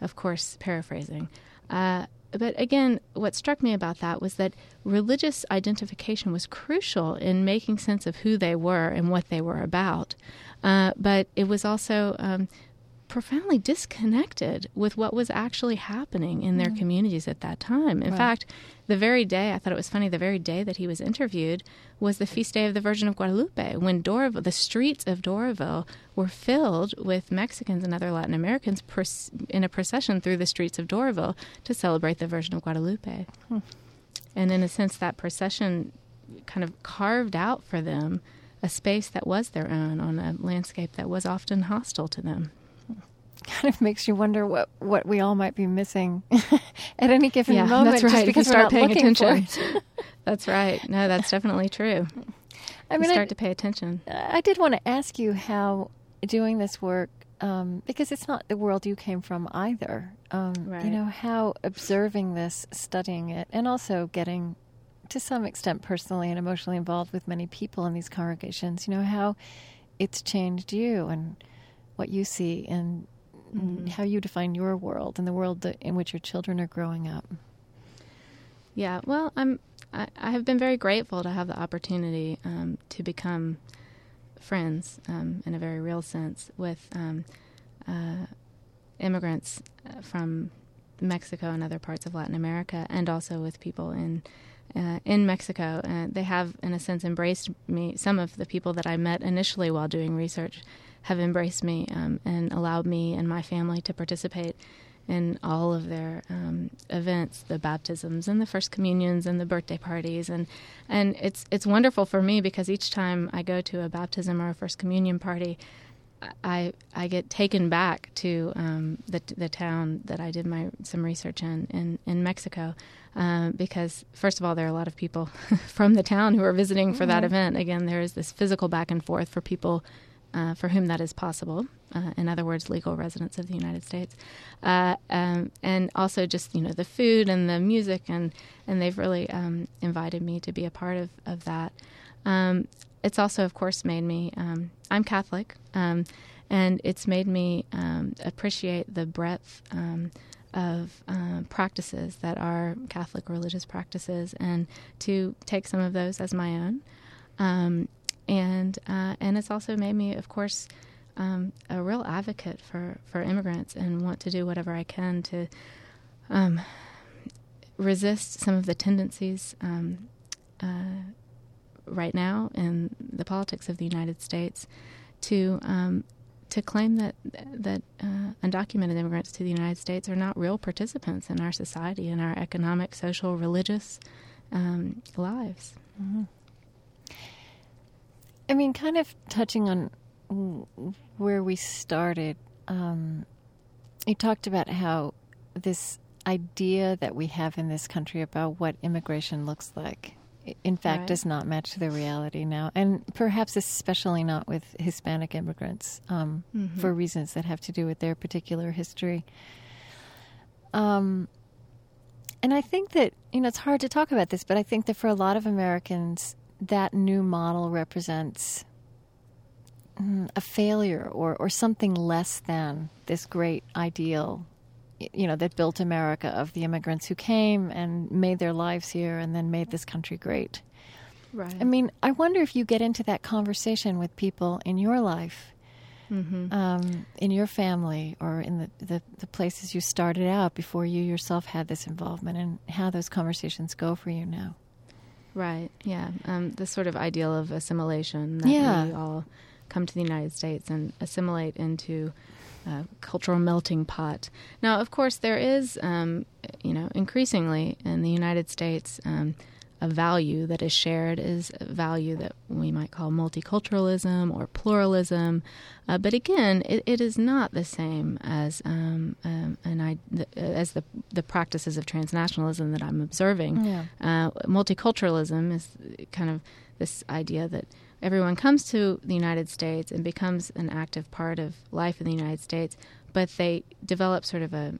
of course, paraphrasing. Uh, but again, what struck me about that was that religious identification was crucial in making sense of who they were and what they were about. Uh, but it was also um, profoundly disconnected with what was actually happening in their mm. communities at that time. In right. fact, the very day, I thought it was funny, the very day that he was interviewed was the feast day of the Virgin of Guadalupe, when Doraville, the streets of Doraville were filled with Mexicans and other Latin Americans in a procession through the streets of Doraville to celebrate the Virgin of Guadalupe. Hmm. And in a sense, that procession kind of carved out for them a space that was their own on a landscape that was often hostile to them kind of makes you wonder what, what we all might be missing at any given yeah, moment. That's right. Just because you start paying attention. that's right. No, that's definitely true. I mean, you start I, to pay attention. I did want to ask you how doing this work, um, because it's not the world you came from either. Um, right. You know how observing this, studying it, and also getting to some extent personally and emotionally involved with many people in these congregations. You know how it's changed you and what you see and mm-hmm. how you define your world and the world that, in which your children are growing up. Yeah, well, I'm. I, I have been very grateful to have the opportunity um, to become friends um, in a very real sense with um, uh, immigrants uh, from Mexico and other parts of Latin America, and also with people in uh, in Mexico. Uh, they have, in a sense, embraced me. Some of the people that I met initially while doing research have embraced me um, and allowed me and my family to participate in all of their um, events, the baptisms and the first communions and the birthday parties, and and it's it's wonderful for me because each time I go to a baptism or a first communion party, I I get taken back to um, the the town that I did my some research in in in Mexico, uh, because first of all there are a lot of people from the town who are visiting for mm-hmm. that event. Again, there is this physical back and forth for people uh, for whom that is possible. Uh, in other words, legal residents of the United States, uh, um, and also just you know the food and the music, and and they've really um, invited me to be a part of of that. Um, it's also, of course, made me. Um, I'm Catholic, um, and it's made me um, appreciate the breadth of uh, practices that are Catholic religious practices, and to take some of those as my own. Um, and uh, and it's also made me, of course, um, a real advocate for for immigrants and want to do whatever I can to um, resist some of the tendencies um, uh, right now in the politics of the United States to um, to claim that that uh, undocumented immigrants to the United States are not real participants in our society and our economic, social, religious um, lives. Mm-hmm. I mean, kind of touching on where we started, um, you talked about how this idea that we have in this country about what immigration looks like, in fact, right. does not match the reality now, and perhaps especially not with Hispanic immigrants um, mm-hmm. for reasons that have to do with their particular history. Um, and I think that, you know, it's hard to talk about this, but I think that for a lot of Americans, that new model represents mm, a failure or, or something less than this great ideal you know that built America of the immigrants who came and made their lives here and then made this country great. Right. I mean, I wonder if you get into that conversation with people in your life, mm-hmm. um, in your family, or in the, the, the places you started out before you yourself had this involvement, and how those conversations go for you now. Right. Yeah. Um, this sort of ideal of assimilation that yeah. we all come to the United States and assimilate into a cultural melting pot. Now, of course, there is, um, you know, increasingly in the United States. Um, a value that is shared is a value that we might call multiculturalism or pluralism. Uh, but again, it, it is not the same as um, um, an, as the the practices of transnationalism that I'm observing. Yeah. Uh, multiculturalism is kind of this idea that everyone comes to the United States and becomes an active part of life in the United States, but they develop sort of a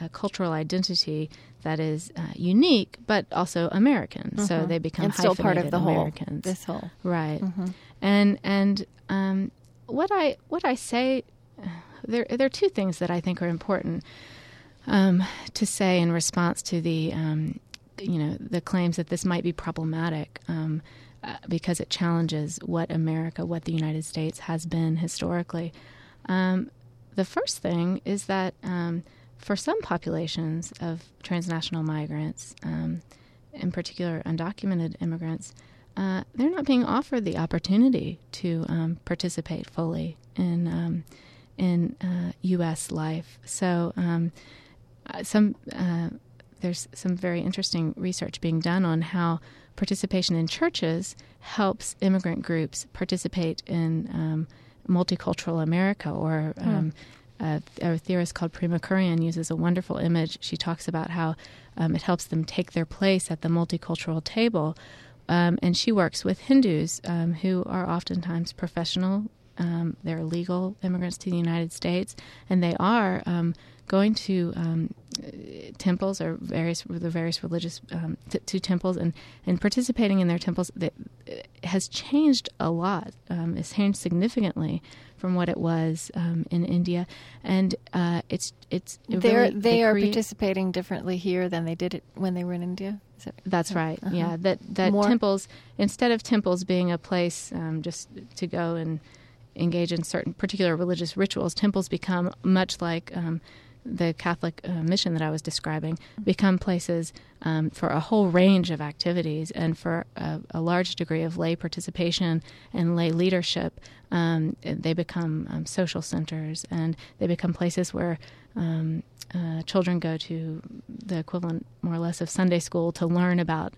a cultural identity that is uh, unique, but also American. Mm-hmm. So they become and still part of the Americans. whole. This whole right, mm-hmm. and and um, what I what I say there there are two things that I think are important um, to say in response to the um, you know the claims that this might be problematic. Um, uh, because it challenges what America, what the United States has been historically. Um, the first thing is that um, for some populations of transnational migrants, um, in particular undocumented immigrants, uh, they're not being offered the opportunity to um, participate fully in um, in uh, U.S. life. So, um, uh, some uh, there's some very interesting research being done on how participation in churches helps immigrant groups participate in um, multicultural America. Or hmm. A, a, theorist called Prema Kurien uses a wonderful image. She talks about how um, it helps them take their place at the multicultural table. Um, and she works with Hindus um, who are oftentimes professional. Um, they're legal immigrants to the United States, and they are um, going to um, temples or various the various religious um, t- to temples and, and participating in their temples that has changed a lot. Um, it's changed significantly from what it was um, in India, and uh, it's it's it They're, really, they, they are participating differently here than they did it when they were in India. That's right. Uh-huh. Yeah, that that More? temples instead of temples being a place um, just to go and engage in certain particular religious rituals, temples become much like um, the Catholic uh, mission that I was describing become places um, for a whole range of activities and for a, a, large degree of lay participation and lay leadership. Um, they become um, social centers and they become places where um, uh, children go to the equivalent, more or less, of Sunday school to learn about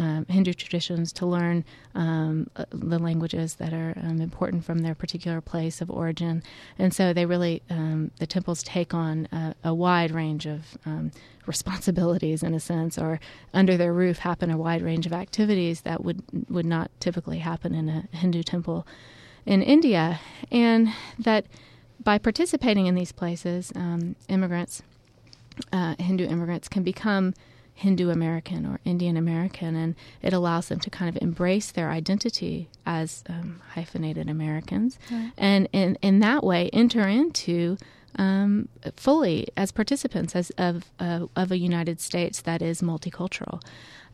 um, Hindu traditions to learn um, uh, the languages that are um, important from their particular place of origin. And so they really, um, the temples take on a, a wide range of um, responsibilities in a sense, or under their roof happen a wide range of activities that would, would not typically happen in a Hindu temple in India. And that by participating in these places, um, immigrants, uh, Hindu immigrants, can become Hindu American or Indian American, and it allows them to kind of embrace their identity as um, hyphenated Americans, right. and in in that way enter into um, fully as participants as of uh, of a United States that is multicultural,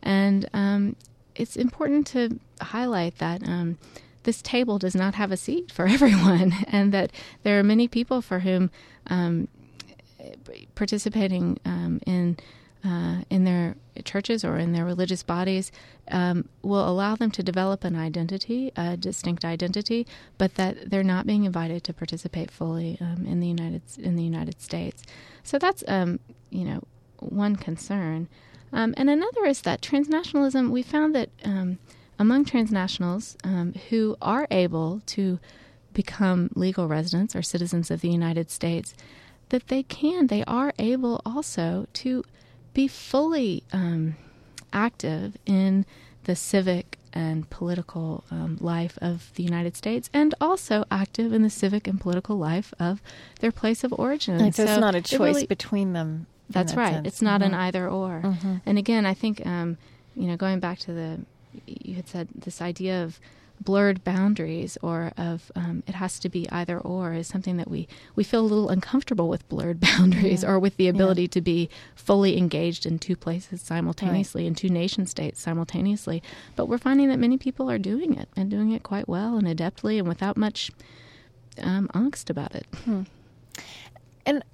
and um, it's important to highlight that. Um, this table does not have a seat for everyone, and that there are many people for whom um, participating um, in uh, in their churches or in their religious bodies um, will allow them to develop an identity, a distinct identity, but that they're not being invited to participate fully um, in the United in the United States. So that's um, you know one concern, um, and another is that transnationalism. We found that um, among transnationals um, who are able to become legal residents or citizens of the United States, that they can, they are able also to be fully um, active in the civic and political um, life of the United States, and also active in the civic and political life of their place of origin. so, so, it's not a choice really, between them. That's that right. Sense. It's not mm-hmm. an either or. Mm-hmm. And again, I think um, you know, going back to the you had said this idea of blurred boundaries or of um, it has to be either or is something that we, we feel a little uncomfortable with blurred boundaries yeah. or with the ability yeah. to be fully engaged in two places simultaneously, right. in two nation states simultaneously. But we're finding that many people are doing it and doing it quite well and adeptly and without much um, angst about it. Hmm. And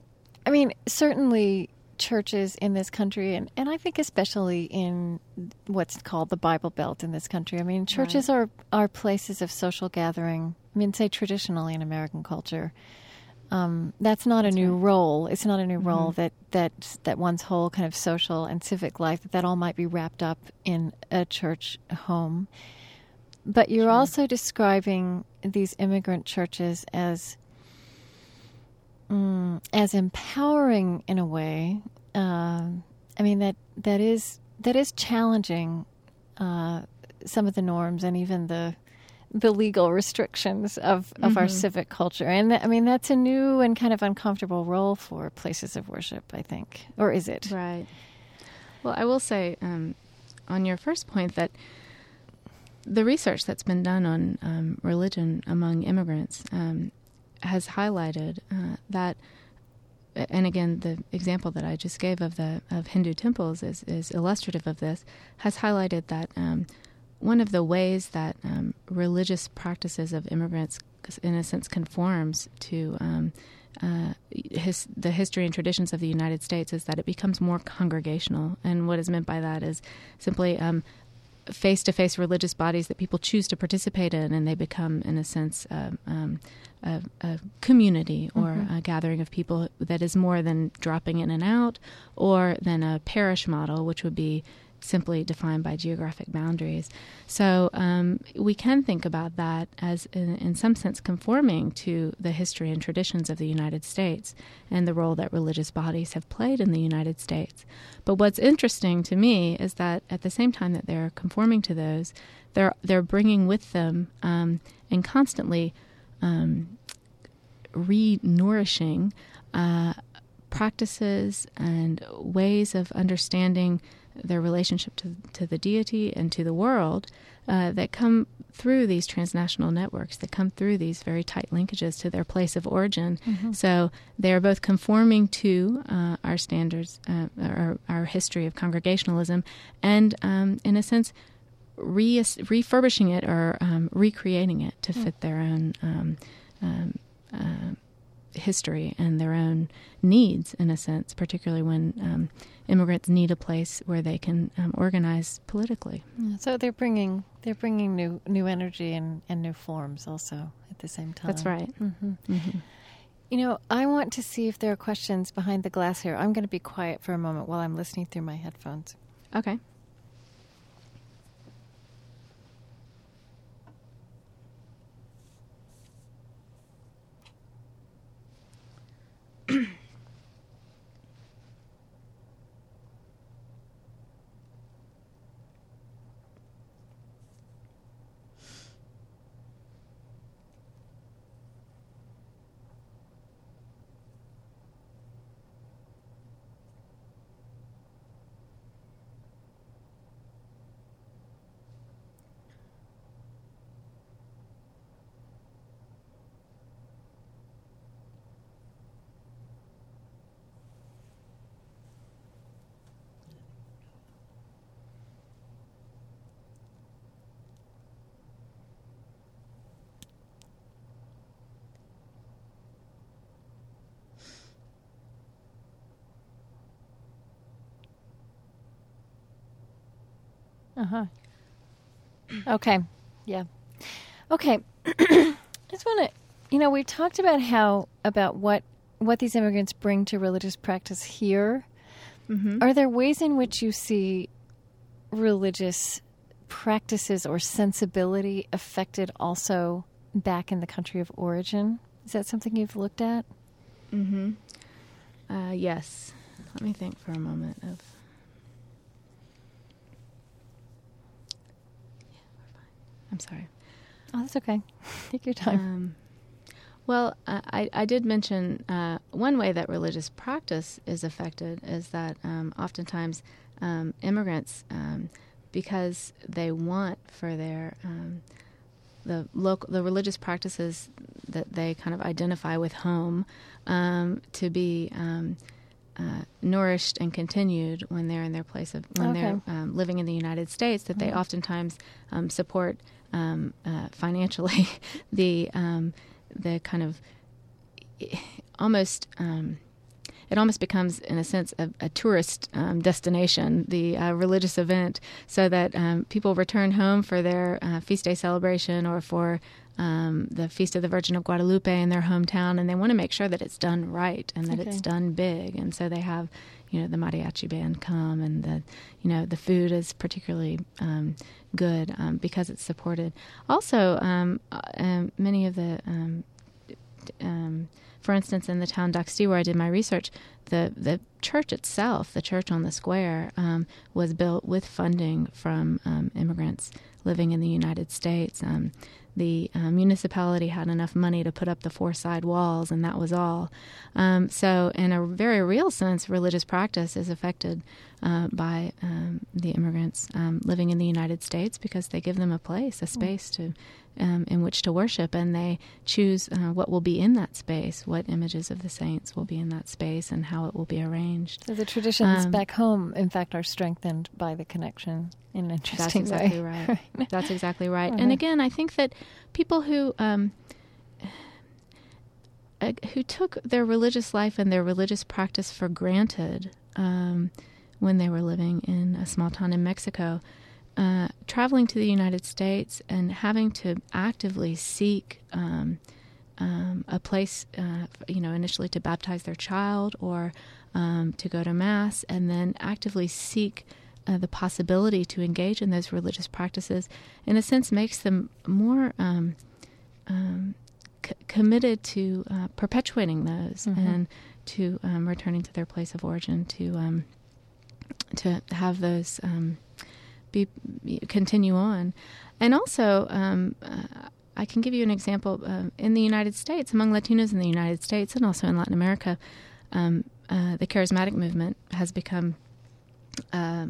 I mean, certainly churches in this country, and, and I think especially in what's called the Bible Belt in this country. I mean, churches right. are, are places of social gathering. I mean, say traditionally in American culture. Um, that's not that's a new right. role. It's not a new mm-hmm. role that, that that one's whole kind of social and civic life that that all might be wrapped up in a church home. But you're sure. also describing these immigrant churches as mm, as empowering in a way. Uh, I mean that that is that is challenging uh, some of the norms and even the the legal restrictions of, of mm-hmm. our civic culture. And th- I mean, that's a new and kind of uncomfortable role for places of worship, I think. Or is it? Right. Well, I will say um, on your first point that the research that's been done on um, religion among immigrants um, has highlighted uh, that, and again, the example that I just gave of the of Hindu temples is, is illustrative of this, has highlighted that um, one of the ways that um, religious practices of immigrants, in a sense, conforms to um, uh, his, the history and traditions of the United States is that it becomes more congregational. And what is meant by that is simply face to face religious bodies that people choose to participate in, and they become, in a sense, um, um, a, a, community or mm-hmm. a gathering of people that is more than dropping in and out or than a parish model, which would be simply defined by geographic boundaries. So um, we can think about that as, in, in, some sense, conforming to the history and traditions of the United States and the role that religious bodies have played in the United States. But what's interesting to me is that at the same time that they're conforming to those, they're they're bringing with them um, and constantly um, re-nourishing. Uh, practices and ways of understanding their relationship to, to the deity and to the world uh, that come through these transnational networks, that come through these very tight linkages to their place of origin. Mm-hmm. So they are both conforming to uh, our standards, uh, our, our, history of congregationalism, and um, in a sense, re- refurbishing it or um, recreating it to mm. fit their own. Um, um uh, history and their own needs, in a sense, particularly when um, immigrants need a place where they can um, organize politically. Yeah, so they're bringing they're bringing new new energy and, and new forms also at the same time. That's right. Mm-hmm. Mm-hmm. You know, I want to see if there are questions behind the glass here. I'm going to be quiet for a moment while I'm listening through my headphones. Okay. Uh huh. Okay. Yeah. Okay. I just want to, you know, we talked about how about what what these immigrants bring to religious practice here. Mm-hmm. Are there ways in which you see religious practices or sensibility affected also back in the country of origin? Is that something you've looked at? Mm-hmm. Uh, yes. Let me think for a moment of I'm sorry. Oh, that's okay. Take your time. Um, well, uh, I, I did mention uh, one way that religious practice is affected is that um, oftentimes um, immigrants, um, because they want for their um, the local the religious practices that they kind of identify with home um, to be uh, nourished and continued when they're in their place of when okay. they're um, living in the United States that mm-hmm. they oftentimes um, support um, uh, financially the um, the kind of almost um, it almost becomes, in a sense, a, a tourist um, destination, the uh, religious event, so that um, people return home for their uh, feast day celebration or for um, the Feast of the Virgin of Guadalupe in their hometown, and they want to make sure that it's done right and that okay. it's done big. And so they have, you know, the mariachi band come, and the, you know, the food is particularly um, good um, because it's supported. Also, um, uh, many of the um, um, for instance, in the town d'Axty where I did my research, the the church itself, the church on the square, um, was built with funding from um, immigrants living in the United States. Um, the uh, municipality had enough money to put up the four side walls, and that was all. Um, so, in a very real sense, religious practice is affected uh, by um, the immigrants um, living in the United States because they give them a place, a space to um, in which to worship, and they choose uh, what will be in that space, what images of the saints will be in that space, and how it will be arranged. So the traditions um, back home, in fact, are strengthened by the connection in an interesting That's exactly way. right. That's exactly right. Uh-huh. And again, I think that people who um, uh, who took their religious life and their religious practice for granted um, when they were living in a small town in Mexico, uh, traveling to the United States and having to actively seek um, um, a place, uh, you know, initially to baptize their child or um, to go to mass, and then actively seek. Uh, the possibility to engage in those religious practices, in a sense, makes them more um, um, c- committed to uh, perpetuating those mm-hmm. and to um, returning to their place of origin, to um, to have those um, be continue on, and also. Um, uh, I can give you an example. Uh, in the United States, among Latinos in the United States and also in Latin America, um, uh, the charismatic movement has become uh,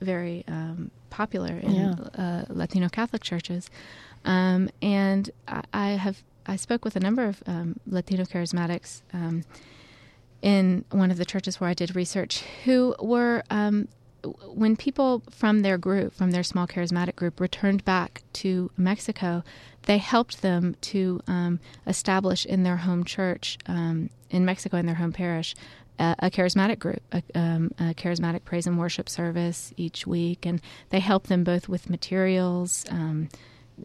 very um, popular in yeah. uh, Latino Catholic churches. Um, and I, I, have I spoke with a number of um, Latino charismatics um, in one of the churches where I did research who were um, when people from their group, from their small charismatic group, returned back to Mexico, they helped them to um, establish in their home church um, in Mexico, in their home parish, a, a charismatic group, a, um, a, charismatic praise and worship service each week. And they helped them both with materials, um,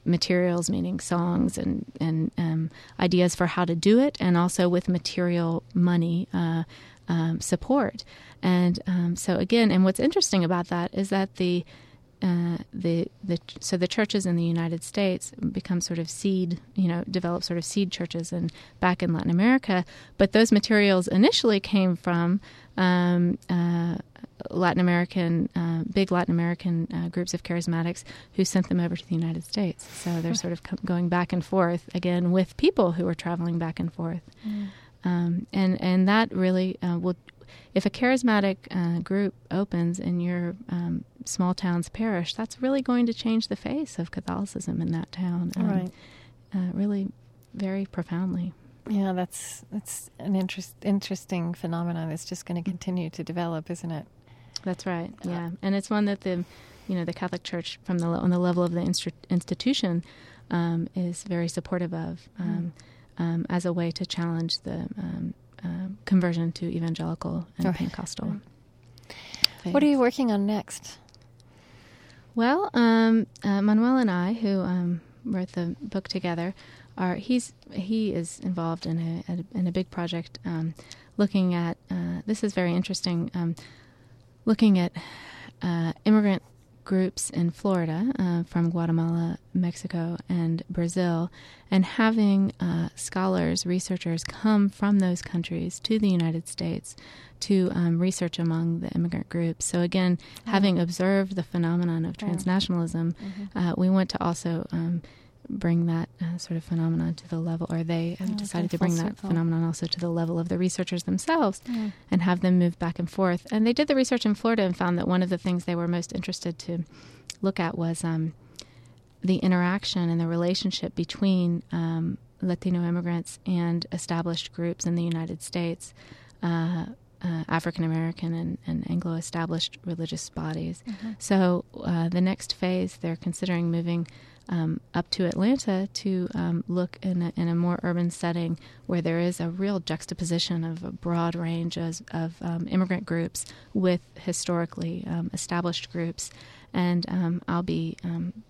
materials meaning songs and, and um, ideas for how to do it, and also with material money. Uh, um, support. And um, so again, and what's interesting about that is that the uh, the the so the churches in the United States become sort of seed, you know, develop sort of seed churches and back in Latin America. But those materials initially came from um, uh, Latin American, uh, big Latin American uh, groups of charismatics who sent them over to the United States. So they're sort of going back and forth again with people who are traveling back and forth. Mm. Um, and and that really uh, will, if a charismatic uh, group opens in your um, small town's parish, that's really going to change the face of Catholicism in that town. Um, right. Uh, really, very profoundly. Yeah, that's that's an interest, interesting phenomenon. It's just going to continue to develop, isn't it? That's right. Uh, yeah, and it's one that the, you know, the Catholic Church from the on the level of the inst- institution um, is very supportive of. Mm um, as a way to challenge the um, uh, conversion to evangelical and okay. Pentecostal. Faith. What are you working on next? Well, um, uh, Manuel and I, who um, wrote the book together, are he's he is involved in a, a in a big project um, looking at uh, this is very interesting um, looking at uh, immigrant groups in Florida uh, from Guatemala, Mexico, and Brazil, and having uh, scholars, researchers come from those countries to the United States to um, research among the immigrant groups. So, again, oh. having observed the phenomenon of transnationalism, mm-hmm. uh, we want to also um, bring that uh, sort of phenomenon to the level, or they have decided to bring that phenomenon also to the level of the researchers themselves yeah. and have them move back and forth. And they did the research in Florida and found that one of the things they were most interested to look at was um, the interaction and the relationship between um, Latino immigrants and established groups in the United States. Uh, uh, African American and, and Anglo established religious bodies. Mm-hmm. So, uh, the next phase, they're considering moving um, up to Atlanta to um, look in a, in a, more urban setting where there is a real juxtaposition of a broad range of, of um, immigrant groups with historically um, established groups. And um, I'll be um,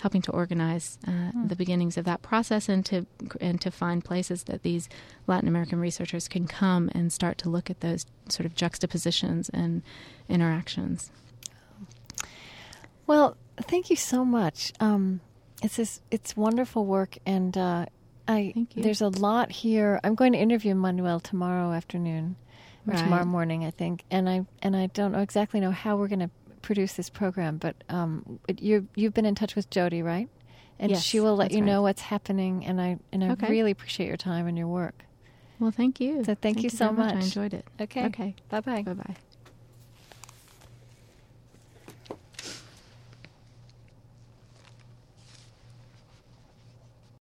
helping to organize uh, mm. the beginnings of that process and to and to find places that these Latin American researchers can come and start to look at those sort of juxtapositions and interactions. Well, thank you so much. Um, it's this, it's wonderful work, and uh, I there's a lot here. I'm going to interview Manuel tomorrow afternoon, or right. tomorrow morning, I think, and I and I don't know exactly know how we're going to produce this program, but um, you you've been in touch with Jody, right? And yes, she will let you right. know what's happening, and I and I okay. really appreciate your time and your work. Well, thank you. So thank, thank you, you so much. much. I enjoyed it. Okay. Okay. Bye bye. Bye bye.